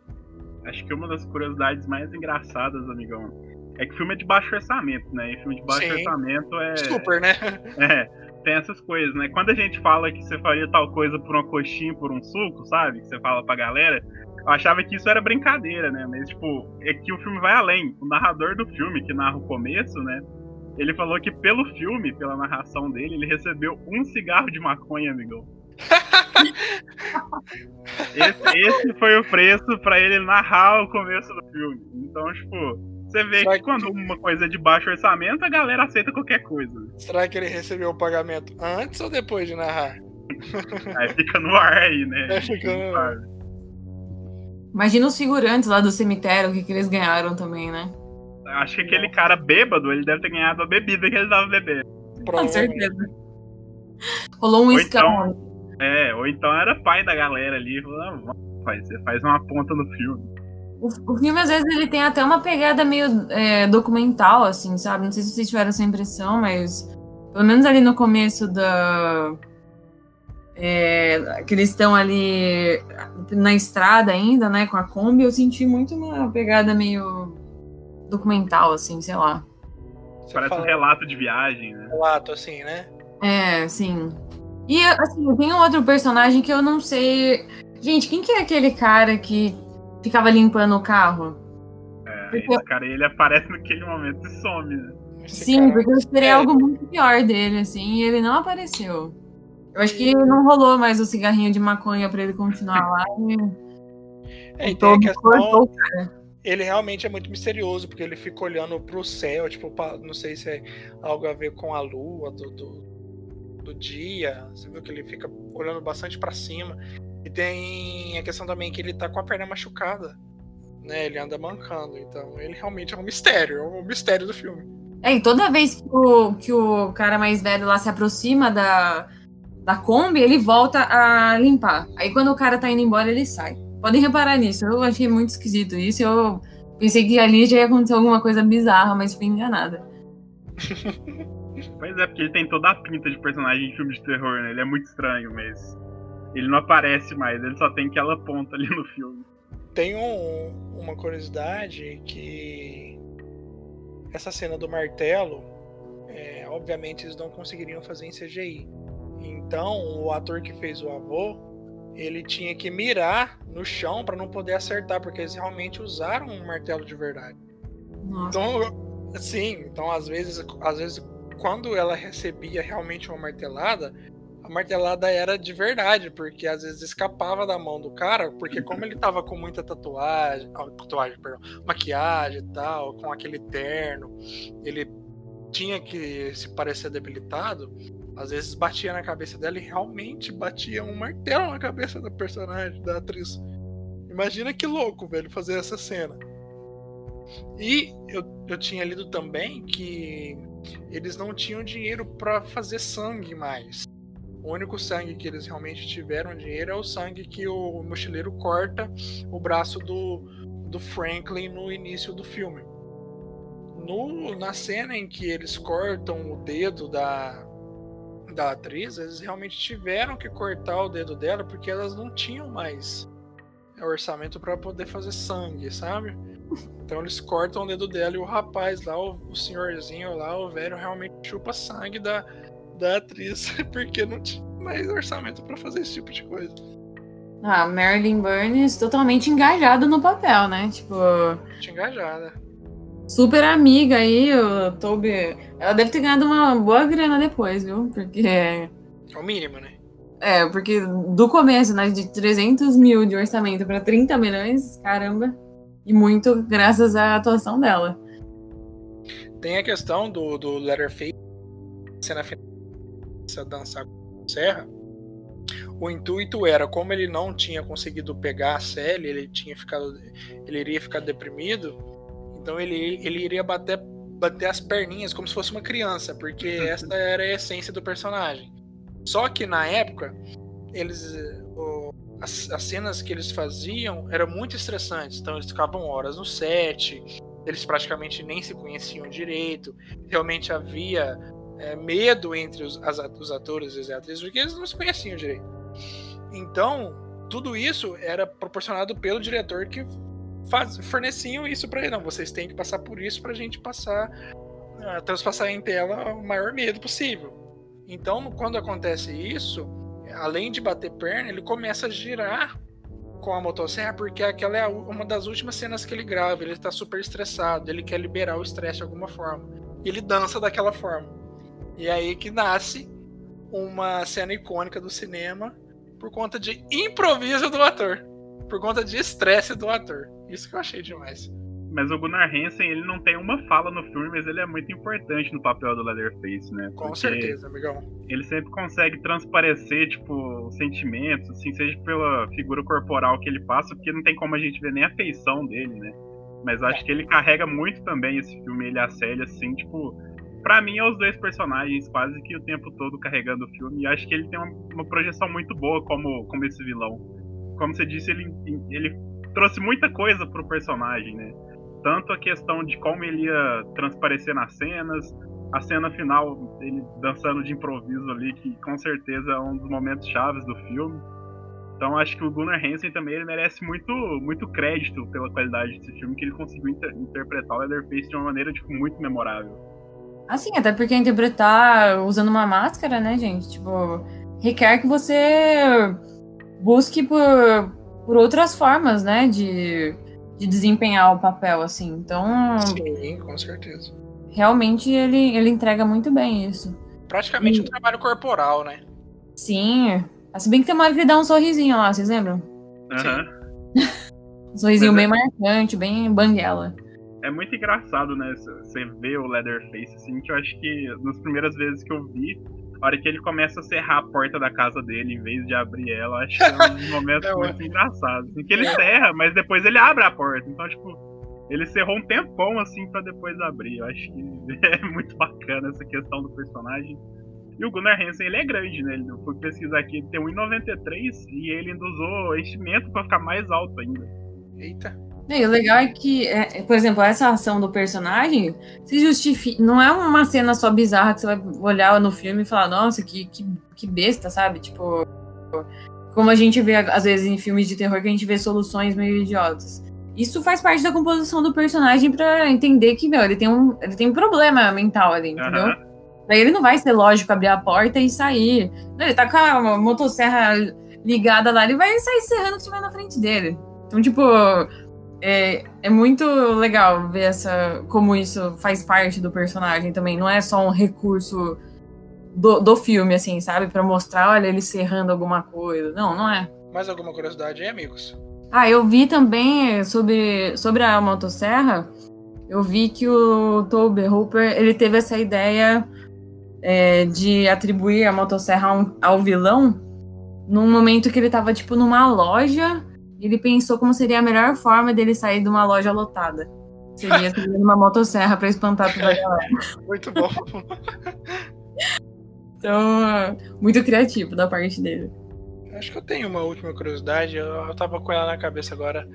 Acho que uma das curiosidades mais engraçadas, amigão, é que filme é de baixo orçamento, né? E filme de baixo Sim. orçamento é. Super, né? É, tem essas coisas, né? Quando a gente fala que você faria tal coisa por uma coxinha, por um suco, sabe? Que você fala pra galera, eu achava que isso era brincadeira, né? Mas, tipo, é que o filme vai além. O narrador do filme, que narra o começo, né? Ele falou que pelo filme, pela narração dele, ele recebeu um cigarro de maconha, amigão. esse, esse, foi o preço para ele narrar o começo do filme. Então, tipo, você vê que, que quando uma coisa é de baixo orçamento, a galera aceita qualquer coisa. Será que ele recebeu o pagamento antes ou depois de narrar? aí fica no ar aí, né? É, fica no ar. Imagina os figurantes lá do cemitério, o que, que eles ganharam também, né? Acho que aquele cara bêbado, ele deve ter ganhado a bebida que ele tava bebendo. Com certeza. Rolou um escão. Então, é, ou então era pai da galera ali, falou, ah, faz, você faz uma ponta no filme. O, o, filme, às vezes, ele tem até uma pegada meio é, documental, assim, sabe? Não sei se vocês tiveram essa impressão, mas pelo menos ali no começo da. É, que eles estão ali na estrada ainda, né, com a Kombi, eu senti muito uma pegada meio documental, assim, sei lá. Você Parece fala... um relato de viagem, né? Relato, assim, né? É, sim. E, assim, tem um outro personagem que eu não sei. Gente, quem que é aquele cara que ficava limpando o carro? É, porque... esse cara ele aparece naquele momento e some, né? Sim, cara... porque eu esperei é. algo muito pior dele, assim, e ele não apareceu. Eu acho que não rolou mais o cigarrinho de maconha pra ele continuar lá. E... É, então, a questão, ele realmente é muito misterioso, porque ele fica olhando pro céu, tipo, não sei se é algo a ver com a lua do, do do dia. Você viu que ele fica olhando bastante para cima. E tem a questão também que ele tá com a perna machucada. Né? Ele anda mancando. Então ele realmente é um mistério. É um mistério do filme. É, e toda vez que o, que o cara mais velho lá se aproxima da, da Kombi, ele volta a limpar. Aí quando o cara tá indo embora, ele sai. Podem reparar nisso. Eu achei muito esquisito isso. Eu pensei que ali já ia acontecer alguma coisa bizarra, mas fui enganada. Pois é, porque ele tem toda a pinta de personagem de filme de terror, né? Ele é muito estranho, mas. Ele não aparece mais, ele só tem aquela ponta ali no filme. Tem um, uma curiosidade que. Essa cena do martelo, é, obviamente eles não conseguiriam fazer em CGI. Então, o ator que fez o avô, ele tinha que mirar no chão para não poder acertar, porque eles realmente usaram um martelo de verdade. Nossa. Então, sim, então às vezes, às vezes quando ela recebia realmente uma martelada, martelada era de verdade, porque às vezes escapava da mão do cara, porque como ele tava com muita tatuagem, tatuagem, perdão, maquiagem e tal, com aquele terno, ele tinha que se parecer debilitado, às vezes batia na cabeça dela e realmente batia um martelo na cabeça da personagem, da atriz. Imagina que louco, velho, fazer essa cena. E eu, eu tinha lido também que eles não tinham dinheiro para fazer sangue mais. O único sangue que eles realmente tiveram dinheiro é o sangue que o mochileiro corta o braço do, do Franklin no início do filme. No, na cena em que eles cortam o dedo da, da atriz, eles realmente tiveram que cortar o dedo dela porque elas não tinham mais orçamento para poder fazer sangue, sabe? Então eles cortam o dedo dela e o rapaz lá, o, o senhorzinho lá, o velho, realmente chupa sangue da, da atriz, porque não tinha mais orçamento para fazer esse tipo de coisa. Ah, Marilyn Burns totalmente engajada no papel, né? Tipo. Muito engajada. Super amiga aí, o Toby. Ela deve ter ganhado uma boa grana depois, viu? Porque. É o mínimo, né? É, porque do começo, né, de 300 mil de orçamento para 30 milhões, caramba. E muito graças à atuação dela. Tem a questão do, do Letterface cena final dançar com Serra. O intuito era, como ele não tinha conseguido pegar a Sally, ele tinha ficado. ele iria ficar deprimido, então ele, ele iria bater, bater as perninhas como se fosse uma criança, porque essa era a essência do personagem. Só que na época, eles. O as, as cenas que eles faziam eram muito estressantes. Então eles ficavam horas no set, eles praticamente nem se conheciam direito. Realmente havia é, medo entre os, as, os atores e as atrizes, porque eles não se conheciam direito. Então, tudo isso era proporcionado pelo diretor que faz, forneciam isso para ele. Não, vocês têm que passar por isso para a gente passar, uh, transpassar em tela o maior medo possível. Então, quando acontece isso, além de bater perna, ele começa a girar com a motosserra, porque aquela é uma das últimas cenas que ele grava. Ele está super estressado, ele quer liberar o estresse de alguma forma. Ele dança daquela forma. E aí que nasce uma cena icônica do cinema por conta de improviso do ator. Por conta de estresse do ator. Isso que eu achei demais. Mas o Gunnar Hansen, ele não tem uma fala no filme, mas ele é muito importante no papel do Leatherface, né? Com certeza, amigão. Ele sempre consegue transparecer, tipo, sentimentos, assim, seja pela figura corporal que ele passa, porque não tem como a gente ver nem a feição dele, né? Mas acho é. que ele carrega muito também esse filme, ele a Célia, assim, tipo, para mim, é os dois personagens quase que o tempo todo carregando o filme. E acho que ele tem uma, uma, projeção muito boa como, como esse vilão. Como você disse, ele, ele trouxe muita coisa pro personagem, né? Tanto a questão de como ele ia transparecer nas cenas, a cena final, ele dançando de improviso ali, que com certeza é um dos momentos chaves do filme. Então acho que o Gunnar Hansen também ele merece muito, muito crédito pela qualidade desse filme, que ele conseguiu inter interpretar o Leatherface de uma maneira tipo, muito memorável. Assim, até porque interpretar usando uma máscara, né, gente? Tipo, requer que você busque por, por outras formas, né, de, de desempenhar o papel, assim. Então. Sim, com certeza. Realmente ele, ele entrega muito bem isso. Praticamente e... um trabalho corporal, né? Sim. Se bem que tem uma hora que ele dá um sorrisinho lá, vocês lembram? Aham. Uhum. um sorrisinho Mas bem é... marcante, bem banguela é muito engraçado, né? Você vê o Leatherface, assim, que eu acho que nas primeiras vezes que eu vi, a hora que ele começa a serrar a porta da casa dele em vez de abrir ela, acho que é um momento é, muito engraçado. Assim, que ele serra, mas depois ele abre a porta. Então, tipo, ele serrou um tempão assim para depois abrir. Eu acho que é muito bacana essa questão do personagem. E o Gunnar Hansen, ele é grande, né? Ele foi pesquisar aqui, ele tem 1,93 e ele ainda usou enchimento para ficar mais alto ainda. Eita. E o legal é que, é, por exemplo, essa ação do personagem se justifica. Não é uma cena só bizarra que você vai olhar no filme e falar, nossa, que, que, que besta, sabe? Tipo. Como a gente vê, às vezes, em filmes de terror, que a gente vê soluções meio idiotas. Isso faz parte da composição do personagem para entender que, meu, ele tem um, ele tem um problema mental ali, entendeu? Uhum. Daí ele não vai ser lógico abrir a porta e sair. Não, ele tá com a motosserra ligada lá, ele vai sair serrando o que estiver na frente dele. Então, tipo, é, é muito legal ver essa como isso faz parte do personagem também. Não é só um recurso do, do filme, assim, sabe? para mostrar, olha, ele serrando alguma coisa. Não, não é. Mais alguma curiosidade aí, amigos? Ah, eu vi também sobre, sobre a motosserra. Eu vi que o Toby Hooper ele teve essa ideia é, de atribuir a motosserra ao, ao vilão num momento que ele tava, tipo, numa loja ele pensou como seria a melhor forma dele sair de uma loja lotada. Seria subindo uma motosserra para espantar toda a galera. Muito bom. então, muito criativo da parte dele. Acho que eu tenho uma última curiosidade. Eu, eu tava com ela na cabeça agora.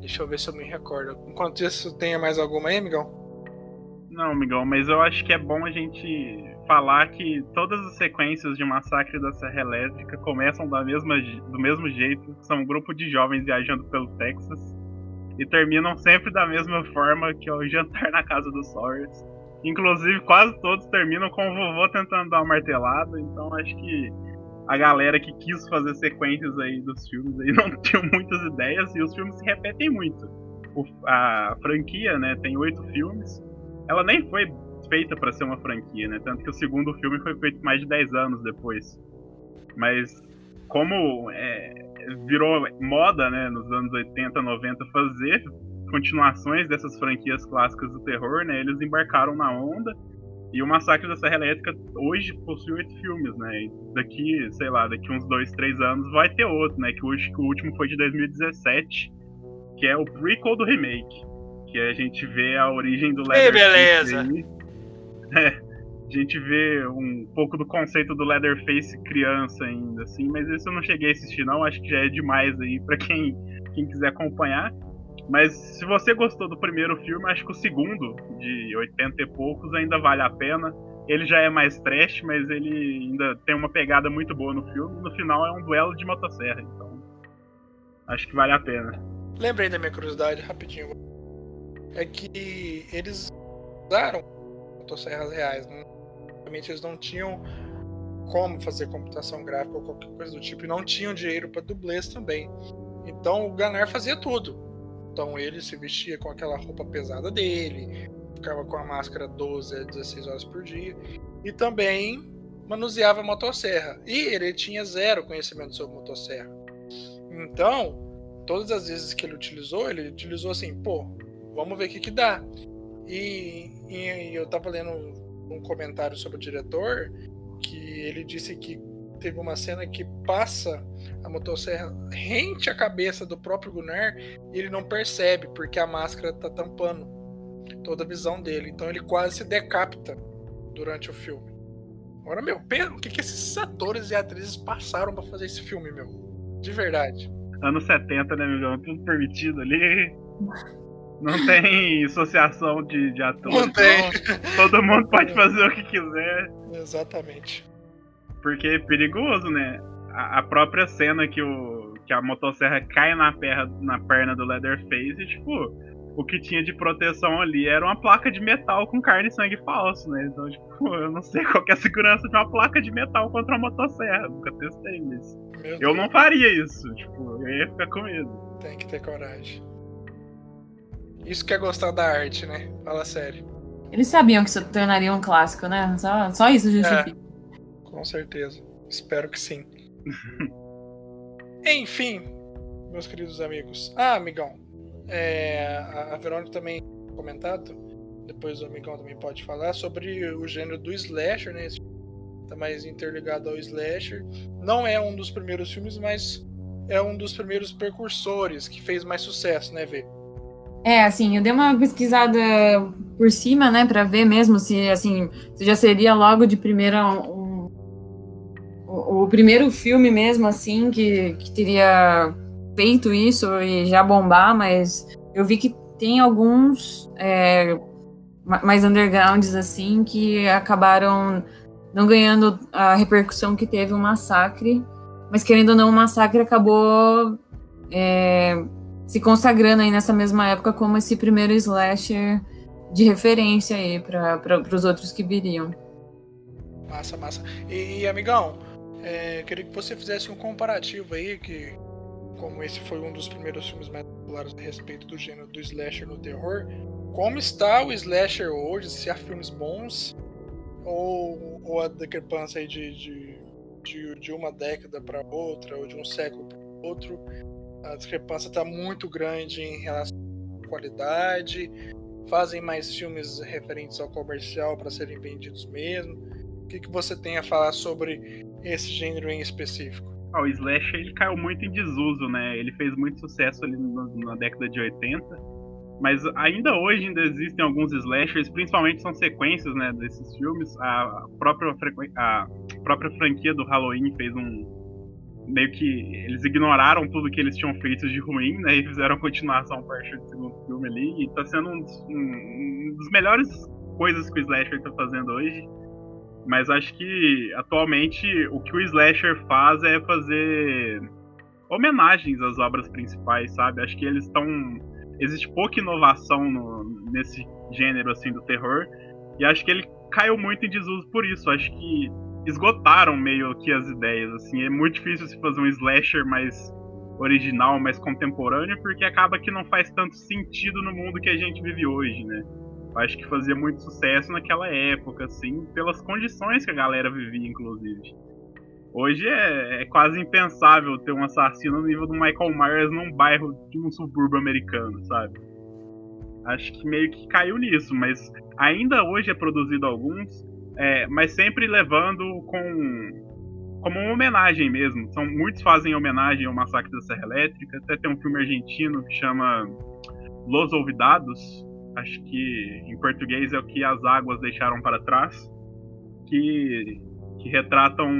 Deixa eu ver se eu me recordo. Enquanto isso, tenha mais alguma aí, Miguel? Não, Miguel, mas eu acho que é bom a gente falar que todas as sequências de Massacre da Serra Elétrica começam da mesma, do mesmo jeito. São um grupo de jovens viajando pelo Texas e terminam sempre da mesma forma, que é o jantar na casa dos Sawyers. Inclusive, quase todos terminam com o vovô tentando dar uma martelada. Então, acho que a galera que quis fazer sequências aí dos filmes aí não tinha muitas ideias e os filmes se repetem muito. O, a franquia, né, tem oito filmes ela nem foi feita para ser uma franquia, né? Tanto que o segundo filme foi feito mais de 10 anos depois. Mas como é, virou moda, né, nos anos 80, 90 fazer continuações dessas franquias clássicas do terror, né? Eles embarcaram na onda. E o Massacre da Serra Elétrica hoje possui oito filmes, né? E daqui, sei lá, daqui uns dois, três anos vai ter outro, né? Que o, último foi de 2017, que é o prequel do remake que a gente vê a origem do Leatherface. beleza! É. A gente vê um pouco do conceito do Leatherface criança ainda, assim, mas isso eu não cheguei a assistir, não. Acho que já é demais aí para quem, quem quiser acompanhar. Mas se você gostou do primeiro filme, acho que o segundo, de 80 e poucos, ainda vale a pena. Ele já é mais trash, mas ele ainda tem uma pegada muito boa no filme. No final é um duelo de motosserra, então acho que vale a pena. Lembrei da minha curiosidade rapidinho. É que eles usaram motosserras reais, né? Realmente eles não tinham como fazer computação gráfica ou qualquer coisa do tipo, e não tinham dinheiro para dublês também. Então o Ganar fazia tudo. Então ele se vestia com aquela roupa pesada dele, ficava com a máscara 12 a 16 horas por dia, e também manuseava motosserra. E ele tinha zero conhecimento sobre motosserra. Então, todas as vezes que ele utilizou, ele utilizou assim, pô, vamos ver o que, que dá. E, e eu tava lendo um comentário sobre o diretor que ele disse que teve uma cena que passa a motosserra rente a cabeça do próprio Gunnar e ele não percebe porque a máscara tá tampando toda a visão dele. Então ele quase se decapita durante o filme. Agora, meu, o que, que esses atores e atrizes passaram para fazer esse filme, meu? De verdade. Anos 70, né, meu? Tudo permitido ali. Não tem associação de, de atores. Não tem. Então, todo mundo pode fazer o que quiser. Exatamente. Porque é perigoso, né? A, a própria cena que, o, que a motosserra cai na, perna, na perna do Leatherface, e, tipo, o que tinha de proteção ali era uma placa de metal com carne e sangue falso, né? Então, tipo, eu não sei qual é a segurança de uma placa de metal contra uma motosserra. Nunca testei isso. Eu não faria isso. Tipo, eu ia ficar com medo. Tem que ter coragem. Isso que é gostar da arte, né? Fala sério. Eles sabiam que isso tornaria um clássico, né? Só, só isso justifica. É. Com certeza. Espero que sim. Enfim, meus queridos amigos. Ah, amigão. É, a Verônica também comentado. Depois o amigão também pode falar sobre o gênero do slasher, né? Tá mais interligado ao slasher. Não é um dos primeiros filmes, mas é um dos primeiros precursores que fez mais sucesso, né, Vê? É, assim, eu dei uma pesquisada por cima, né, para ver mesmo se, assim, se já seria logo de primeira um, o, primeiro filme mesmo, assim, que, que teria feito isso e já bombar, mas eu vi que tem alguns é, mais undergrounds, assim, que acabaram não ganhando a repercussão que teve o massacre, mas querendo ou não, o massacre acabou é, se consagrando aí nessa mesma época como esse primeiro slasher de referência aí para os outros que viriam. Massa, massa. E, e amigão, é, queria que você fizesse um comparativo aí, que como esse foi um dos primeiros filmes mais populares a respeito do gênero do slasher no terror, como está o slasher hoje, se há filmes bons ou, ou a discrepância aí de, de, de, de uma década para outra, ou de um século para outro, a discrepância está muito grande em relação à qualidade, fazem mais filmes referentes ao comercial para serem vendidos mesmo. O que, que você tem a falar sobre esse gênero em específico? Ah, o Slash ele caiu muito em desuso, né? Ele fez muito sucesso ali na década de 80, mas ainda hoje ainda existem alguns slashers, principalmente são sequências, né, desses filmes. A própria, a própria franquia do Halloween fez um meio que eles ignoraram tudo que eles tinham feito de ruim, né, e fizeram a continuação a partir do segundo filme ali, e tá sendo um dos, um, um dos melhores coisas que o slasher tá fazendo hoje. Mas acho que atualmente o que o slasher faz é fazer homenagens às obras principais, sabe? Acho que eles estão existe pouca inovação no, nesse gênero assim do terror e acho que ele caiu muito em desuso por isso. Acho que esgotaram meio que as ideias assim. É muito difícil se fazer um slasher mais original, mais contemporâneo, porque acaba que não faz tanto sentido no mundo que a gente vive hoje, né? acho que fazia muito sucesso naquela época, assim, pelas condições que a galera vivia, inclusive. Hoje é, é, quase impensável ter um assassino no nível do Michael Myers num bairro de um subúrbio americano, sabe? Acho que meio que caiu nisso, mas ainda hoje é produzido alguns, é, mas sempre levando com como uma homenagem mesmo. São muitos fazem homenagem ao massacre da Serra Elétrica. Até tem um filme argentino que chama Los Olvidados, acho que em português é o que as águas deixaram para trás. que, que retratam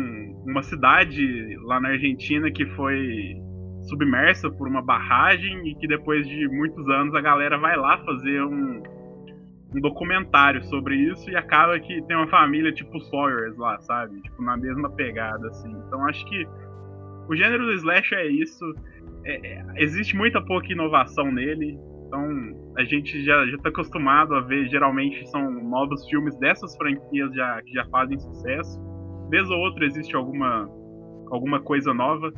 uma cidade lá na Argentina que foi submersa por uma barragem e que depois de muitos anos a galera vai lá fazer um, um documentário sobre isso e acaba que tem uma família tipo Sawyers lá, sabe? Tipo, na mesma pegada, assim. Então acho que o gênero do slash é isso. É, é, existe muita pouca inovação nele. Então a gente já, já tá acostumado a ver, geralmente são novos filmes dessas franquias já, que já fazem sucesso. Vez ou outra existe alguma, alguma coisa nova.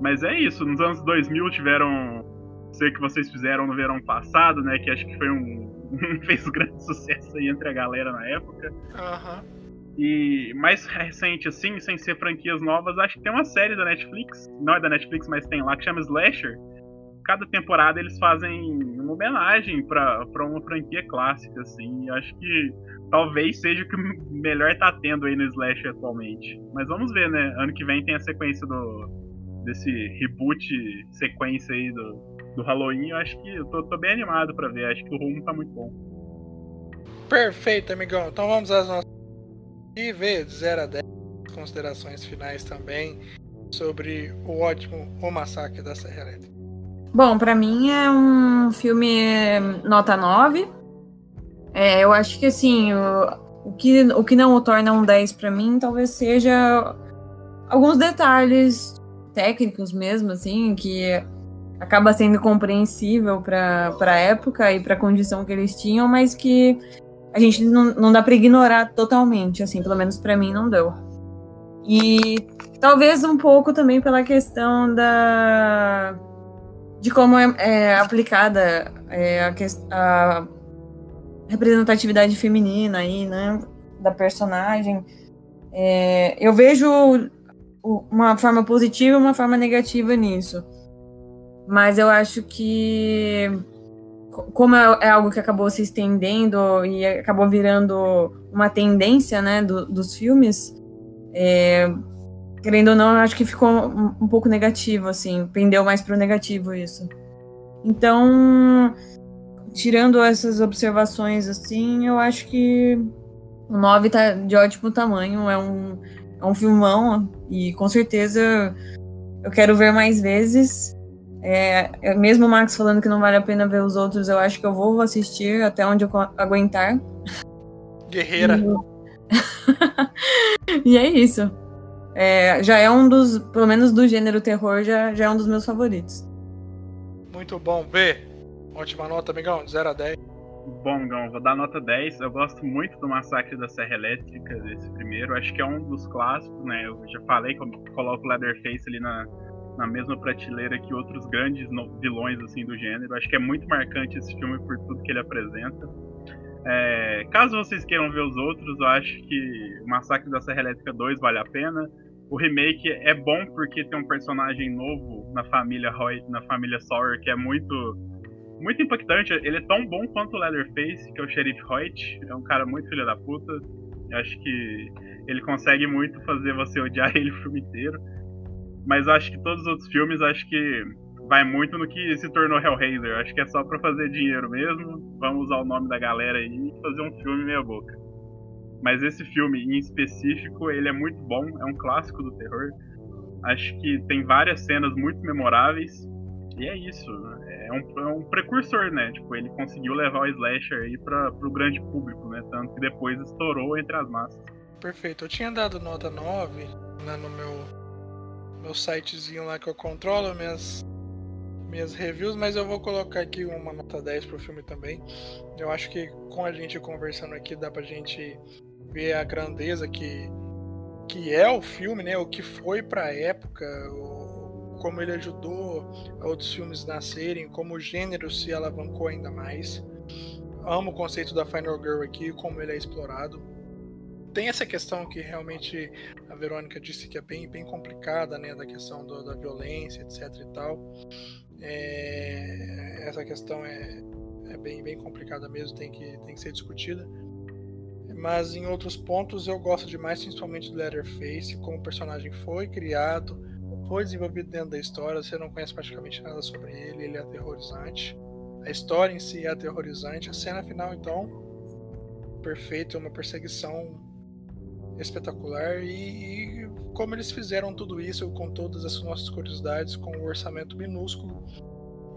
Mas é isso, nos anos 2000 tiveram. Sei que vocês fizeram no verão passado, né? Que acho que foi um. fez grande sucesso aí entre a galera na época. Uhum. E mais recente, assim, sem ser franquias novas, acho que tem uma série da Netflix, não é da Netflix, mas tem lá, que chama Slasher. Cada temporada eles fazem uma homenagem para uma franquia clássica, assim. E acho que talvez seja o que melhor tá tendo aí no Slasher atualmente. Mas vamos ver, né? Ano que vem tem a sequência do, desse reboot sequência aí do, do Halloween, eu acho que eu tô, tô bem animado para ver. Acho que o rumo tá muito bom. Perfeito, amigão. Então vamos às nossas. E ver de 0 a 10 considerações finais também sobre o ótimo O Massacre da Serra Elétrica. Bom, para mim é um filme nota 9. É, eu acho que assim, o, o, que, o que não o torna um 10 para mim talvez seja alguns detalhes técnicos mesmo, assim, que acaba sendo compreensível para a época e para a condição que eles tinham, mas que a gente não, não dá para ignorar totalmente, assim, pelo menos para mim não deu. E talvez um pouco também pela questão da de como é, é aplicada é, a, a, representatividade feminina aí, né, da personagem. É, eu vejo uma forma positiva e uma forma negativa nisso. Mas eu acho que, como é, é algo que acabou se estendendo e acabou virando uma tendência né, do, dos filmes, é, querendo ou não, acho que ficou um, um pouco negativo, assim, pendeu mais para o negativo isso. Então, tirando essas observações, assim, eu acho que o 9 tá de ótimo tamanho, é um, é um filmão e com certeza eu quero ver mais vezes. É, é, mesmo o Max falando que não vale a pena ver os outros, eu acho que eu vou assistir até onde eu aguentar. Guerreira. E, e é isso. É, já é um dos, pelo menos do gênero terror, já, já é um dos meus favoritos. Muito bom. B, ótima nota, amigão, 0 a 10. Bom, Gão, vou dar nota 10. Eu gosto muito do Massacre da Serra Elétrica, desse primeiro. Acho que é um dos clássicos, né? Eu já falei que eu coloco o Leatherface ali na, na mesma prateleira que outros grandes vilões assim do gênero. Acho que é muito marcante esse filme por tudo que ele apresenta. É, caso vocês queiram ver os outros, eu acho que Massacre da Serra Elétrica 2 vale a pena. O remake é bom porque tem um personagem novo na família Roy, na família Sawyer, que é muito muito impactante. Ele é tão bom quanto o Leatherface, que é o Sheriff Hoyt. É um cara muito filho da puta. Eu acho que ele consegue muito fazer você odiar ele o filme inteiro. Mas acho que todos os outros filmes, acho que vai muito no que se tornou Hellraiser. Acho que é só pra fazer dinheiro mesmo. Vamos usar o nome da galera aí e fazer um filme meia boca. Mas esse filme em específico, ele é muito bom. É um clássico do terror. Acho que tem várias cenas muito memoráveis. E é isso. É um, é um precursor, né? Tipo, ele conseguiu levar o slasher aí para o grande público, né? Tanto que depois estourou entre as massas. Perfeito. Eu tinha dado nota 9 né, no meu, meu sitezinho lá que eu controlo minhas, minhas reviews, mas eu vou colocar aqui uma nota 10 pro filme também. Eu acho que com a gente conversando aqui dá pra gente ver a grandeza que, que é o filme, né? O que foi pra época, o, como ele ajudou outros filmes nascerem, como o gênero se alavancou ainda mais. Amo o conceito da Final Girl aqui, como ele é explorado. Tem essa questão que realmente a Verônica disse que é bem, bem complicada, né, da questão do, da violência, etc e tal. É, essa questão é, é bem, bem complicada mesmo, tem que, tem que ser discutida. Mas em outros pontos eu gosto demais, principalmente do Leatherface, como o personagem foi criado, foi desenvolvido dentro da história, você não conhece praticamente nada sobre ele, ele é aterrorizante. A história em si é aterrorizante, a cena final, então, perfeito, é uma perseguição espetacular e, e, como eles fizeram tudo isso com todas as nossas curiosidades, com um orçamento minúsculo.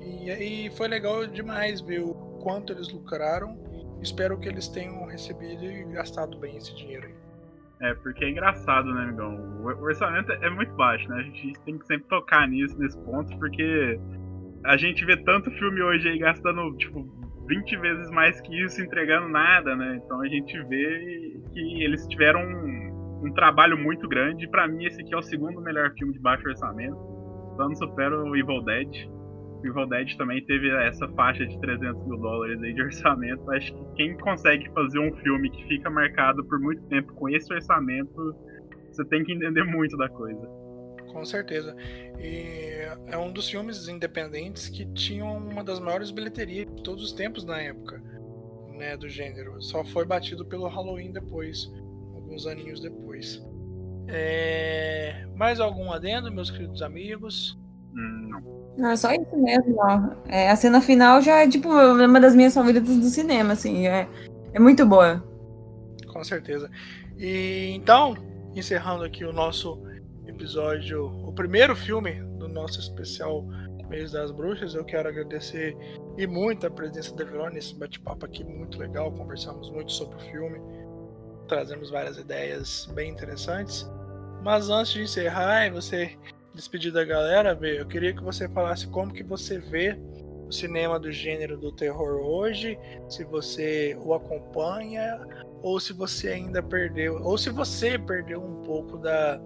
E, e foi legal demais ver o quanto eles lucraram. Espero que eles tenham recebido e gastado bem esse dinheiro aí. É, porque é engraçado, né, amigão? O orçamento é muito baixo, né? A gente tem que sempre tocar nisso, nesse ponto, porque a gente vê tanto filme hoje aí gastando, tipo, 20 vezes mais que isso, entregando nada, né? Então a gente vê que eles tiveram um, um trabalho muito grande. Pra mim, esse aqui é o segundo melhor filme de baixo orçamento. Só não supera o Evil Dead. O Evil Dead também teve essa faixa de 300 mil dólares aí de orçamento. Acho que quem consegue fazer um filme que fica marcado por muito tempo com esse orçamento, você tem que entender muito da coisa. Com certeza. E é um dos filmes independentes que tinham uma das maiores bilheterias de todos os tempos na época, né, do gênero. Só foi batido pelo Halloween depois, alguns aninhos depois. É... Mais algum adendo, meus queridos amigos? Não. Não, é só isso mesmo, ó. É, a cena final já é tipo uma das minhas favoritas do cinema, assim. É, é muito boa. Com certeza. E então, encerrando aqui o nosso episódio, o primeiro filme do nosso especial Mês das Bruxas, eu quero agradecer e muito a presença da Verônica nesse bate-papo aqui muito legal. Conversamos muito sobre o filme, trazemos várias ideias bem interessantes. Mas antes de encerrar e você despedir da galera, Vê, eu queria que você falasse como que você vê o cinema do gênero do terror hoje, se você o acompanha ou se você ainda perdeu, ou se você perdeu um pouco da,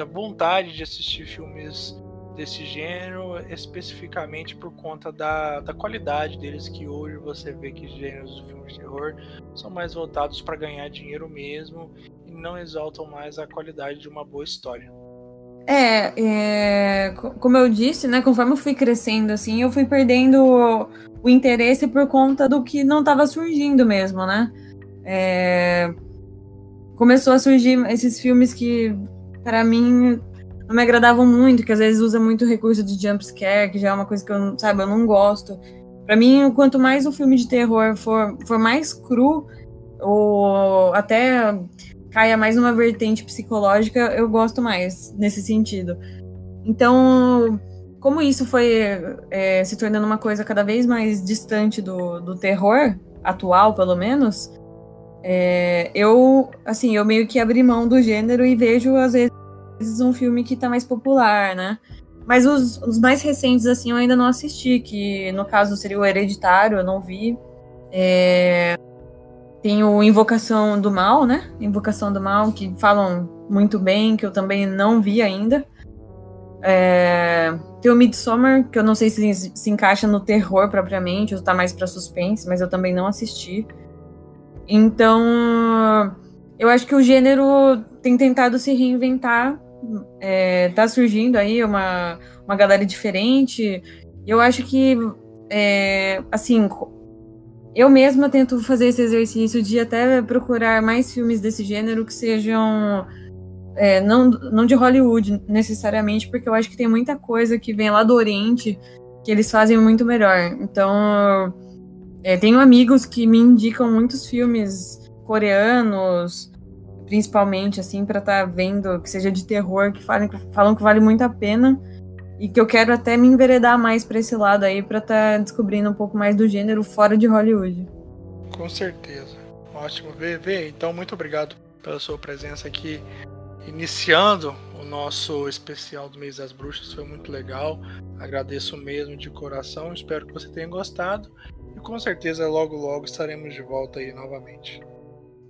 da vontade de assistir filmes desse gênero, especificamente por conta da, da qualidade deles, que hoje você vê que gêneros de filmes de terror são mais voltados para ganhar dinheiro mesmo e não exaltam mais a qualidade de uma boa história. É, é, como eu disse, né, conforme eu fui crescendo, assim, eu fui perdendo o, o interesse por conta do que não estava surgindo mesmo, né? É, começou a surgir esses filmes que, para mim, não me agradavam muito, que às vezes usa muito recurso de jump scare, que já é uma coisa que eu, sabe, eu não gosto. Para mim, quanto mais o filme de terror for, for mais cru, ou até caia mais numa vertente psicológica, eu gosto mais nesse sentido. Então, como isso foi é, se tornando uma coisa cada vez mais distante do, do terror, atual pelo menos, é, eu, assim, eu meio que abri mão do gênero e vejo, às vezes, um filme que tá mais popular, né? Mas os, os mais recentes, assim, eu ainda não assisti, que no caso seria o Hereditário, eu não vi. É, tem o Invocação do Mal, né? Invocação do Mal, que falam muito bem, que eu também não vi ainda. É... Tem o Midsommar, que eu não sei se se encaixa no terror propriamente, ou tá mais para suspense, mas eu também não assisti. Então, eu acho que o gênero tem tentado se reinventar. É, tá surgindo aí uma, uma galera diferente. Eu acho que, é, assim, eu mesma tento fazer esse exercício de até procurar mais filmes desse gênero que sejam é, não, não de Hollywood necessariamente, porque eu acho que tem muita coisa que vem lá do Oriente que eles fazem muito melhor. Então, é, tenho amigos que me indicam muitos filmes coreanos, principalmente, assim, para estar tá vendo que seja de terror, que falam, falam que vale muito a pena e que eu quero até me enveredar mais para esse lado aí para estar tá descobrindo um pouco mais do gênero fora de Hollywood. Com certeza. Ótimo. Vê, vê. Então, muito obrigado pela sua presença aqui, iniciando o nosso especial do mês das bruxas. Foi muito legal. Agradeço mesmo de coração. Espero que você tenha gostado. E com certeza, logo, logo estaremos de volta aí novamente.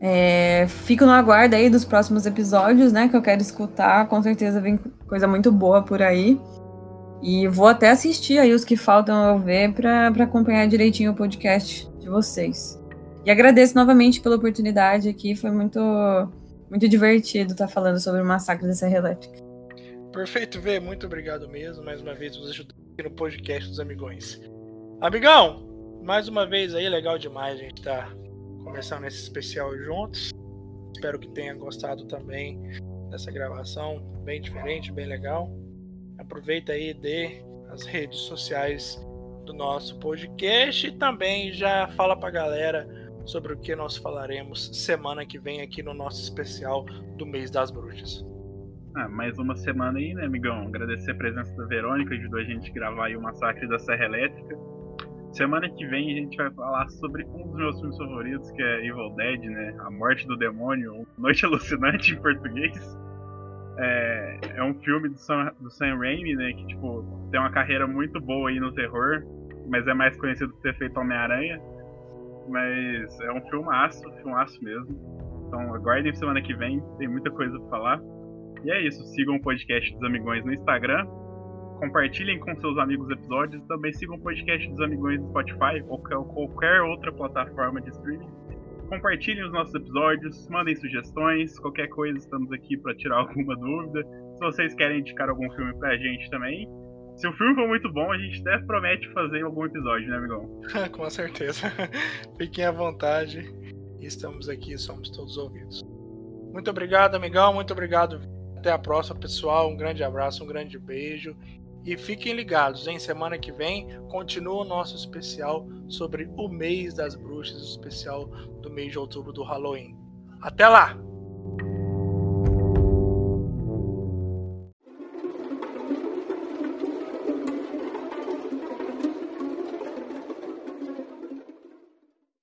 É, fico no aguardo aí dos próximos episódios, né? Que eu quero escutar. Com certeza vem coisa muito boa por aí. E vou até assistir aí os que faltam eu ver para acompanhar direitinho o podcast de vocês. E agradeço novamente pela oportunidade aqui, foi muito, muito divertido estar falando sobre o massacre da Serra Elétrica. Perfeito, Vê, muito obrigado mesmo, mais uma vez, nos ajudando aqui no podcast dos Amigões. Amigão, mais uma vez aí, legal demais a gente estar tá conversando nesse especial juntos. Espero que tenha gostado também dessa gravação, bem diferente, bem legal. Aproveita aí de as redes sociais do nosso podcast e também já fala pra galera sobre o que nós falaremos semana que vem aqui no nosso especial do mês das bruxas. Ah, mais uma semana aí, né, amigão? Agradecer a presença da Verônica, ajudou a gente a gravar aí o Massacre da Serra Elétrica. Semana que vem a gente vai falar sobre um dos meus filmes favoritos, que é Evil Dead, né? A Morte do Demônio, Noite Alucinante em português. É, é um filme do Sam, do Sam Raimi, né? Que, tipo, tem uma carreira muito boa aí no terror, mas é mais conhecido por ter feito Homem-Aranha. Mas é um filmaço, filmaço mesmo. Então aguardem semana que vem, tem muita coisa pra falar. E é isso, sigam o podcast dos Amigões no Instagram, compartilhem com seus amigos os episódios, também sigam o podcast dos Amigões no Spotify ou qualquer outra plataforma de streaming. Compartilhem os nossos episódios, mandem sugestões, qualquer coisa estamos aqui para tirar alguma dúvida. Se vocês querem indicar algum filme pra gente também, se o filme for muito bom, a gente até promete fazer algum episódio, né, amigão? Com certeza. Fiquem à vontade. Estamos aqui, somos todos ouvidos. Muito obrigado, amigão. Muito obrigado. Até a próxima, pessoal. Um grande abraço, um grande beijo. E fiquem ligados, em semana que vem continua o nosso especial sobre o mês das bruxas, o especial do mês de outubro do Halloween. Até lá!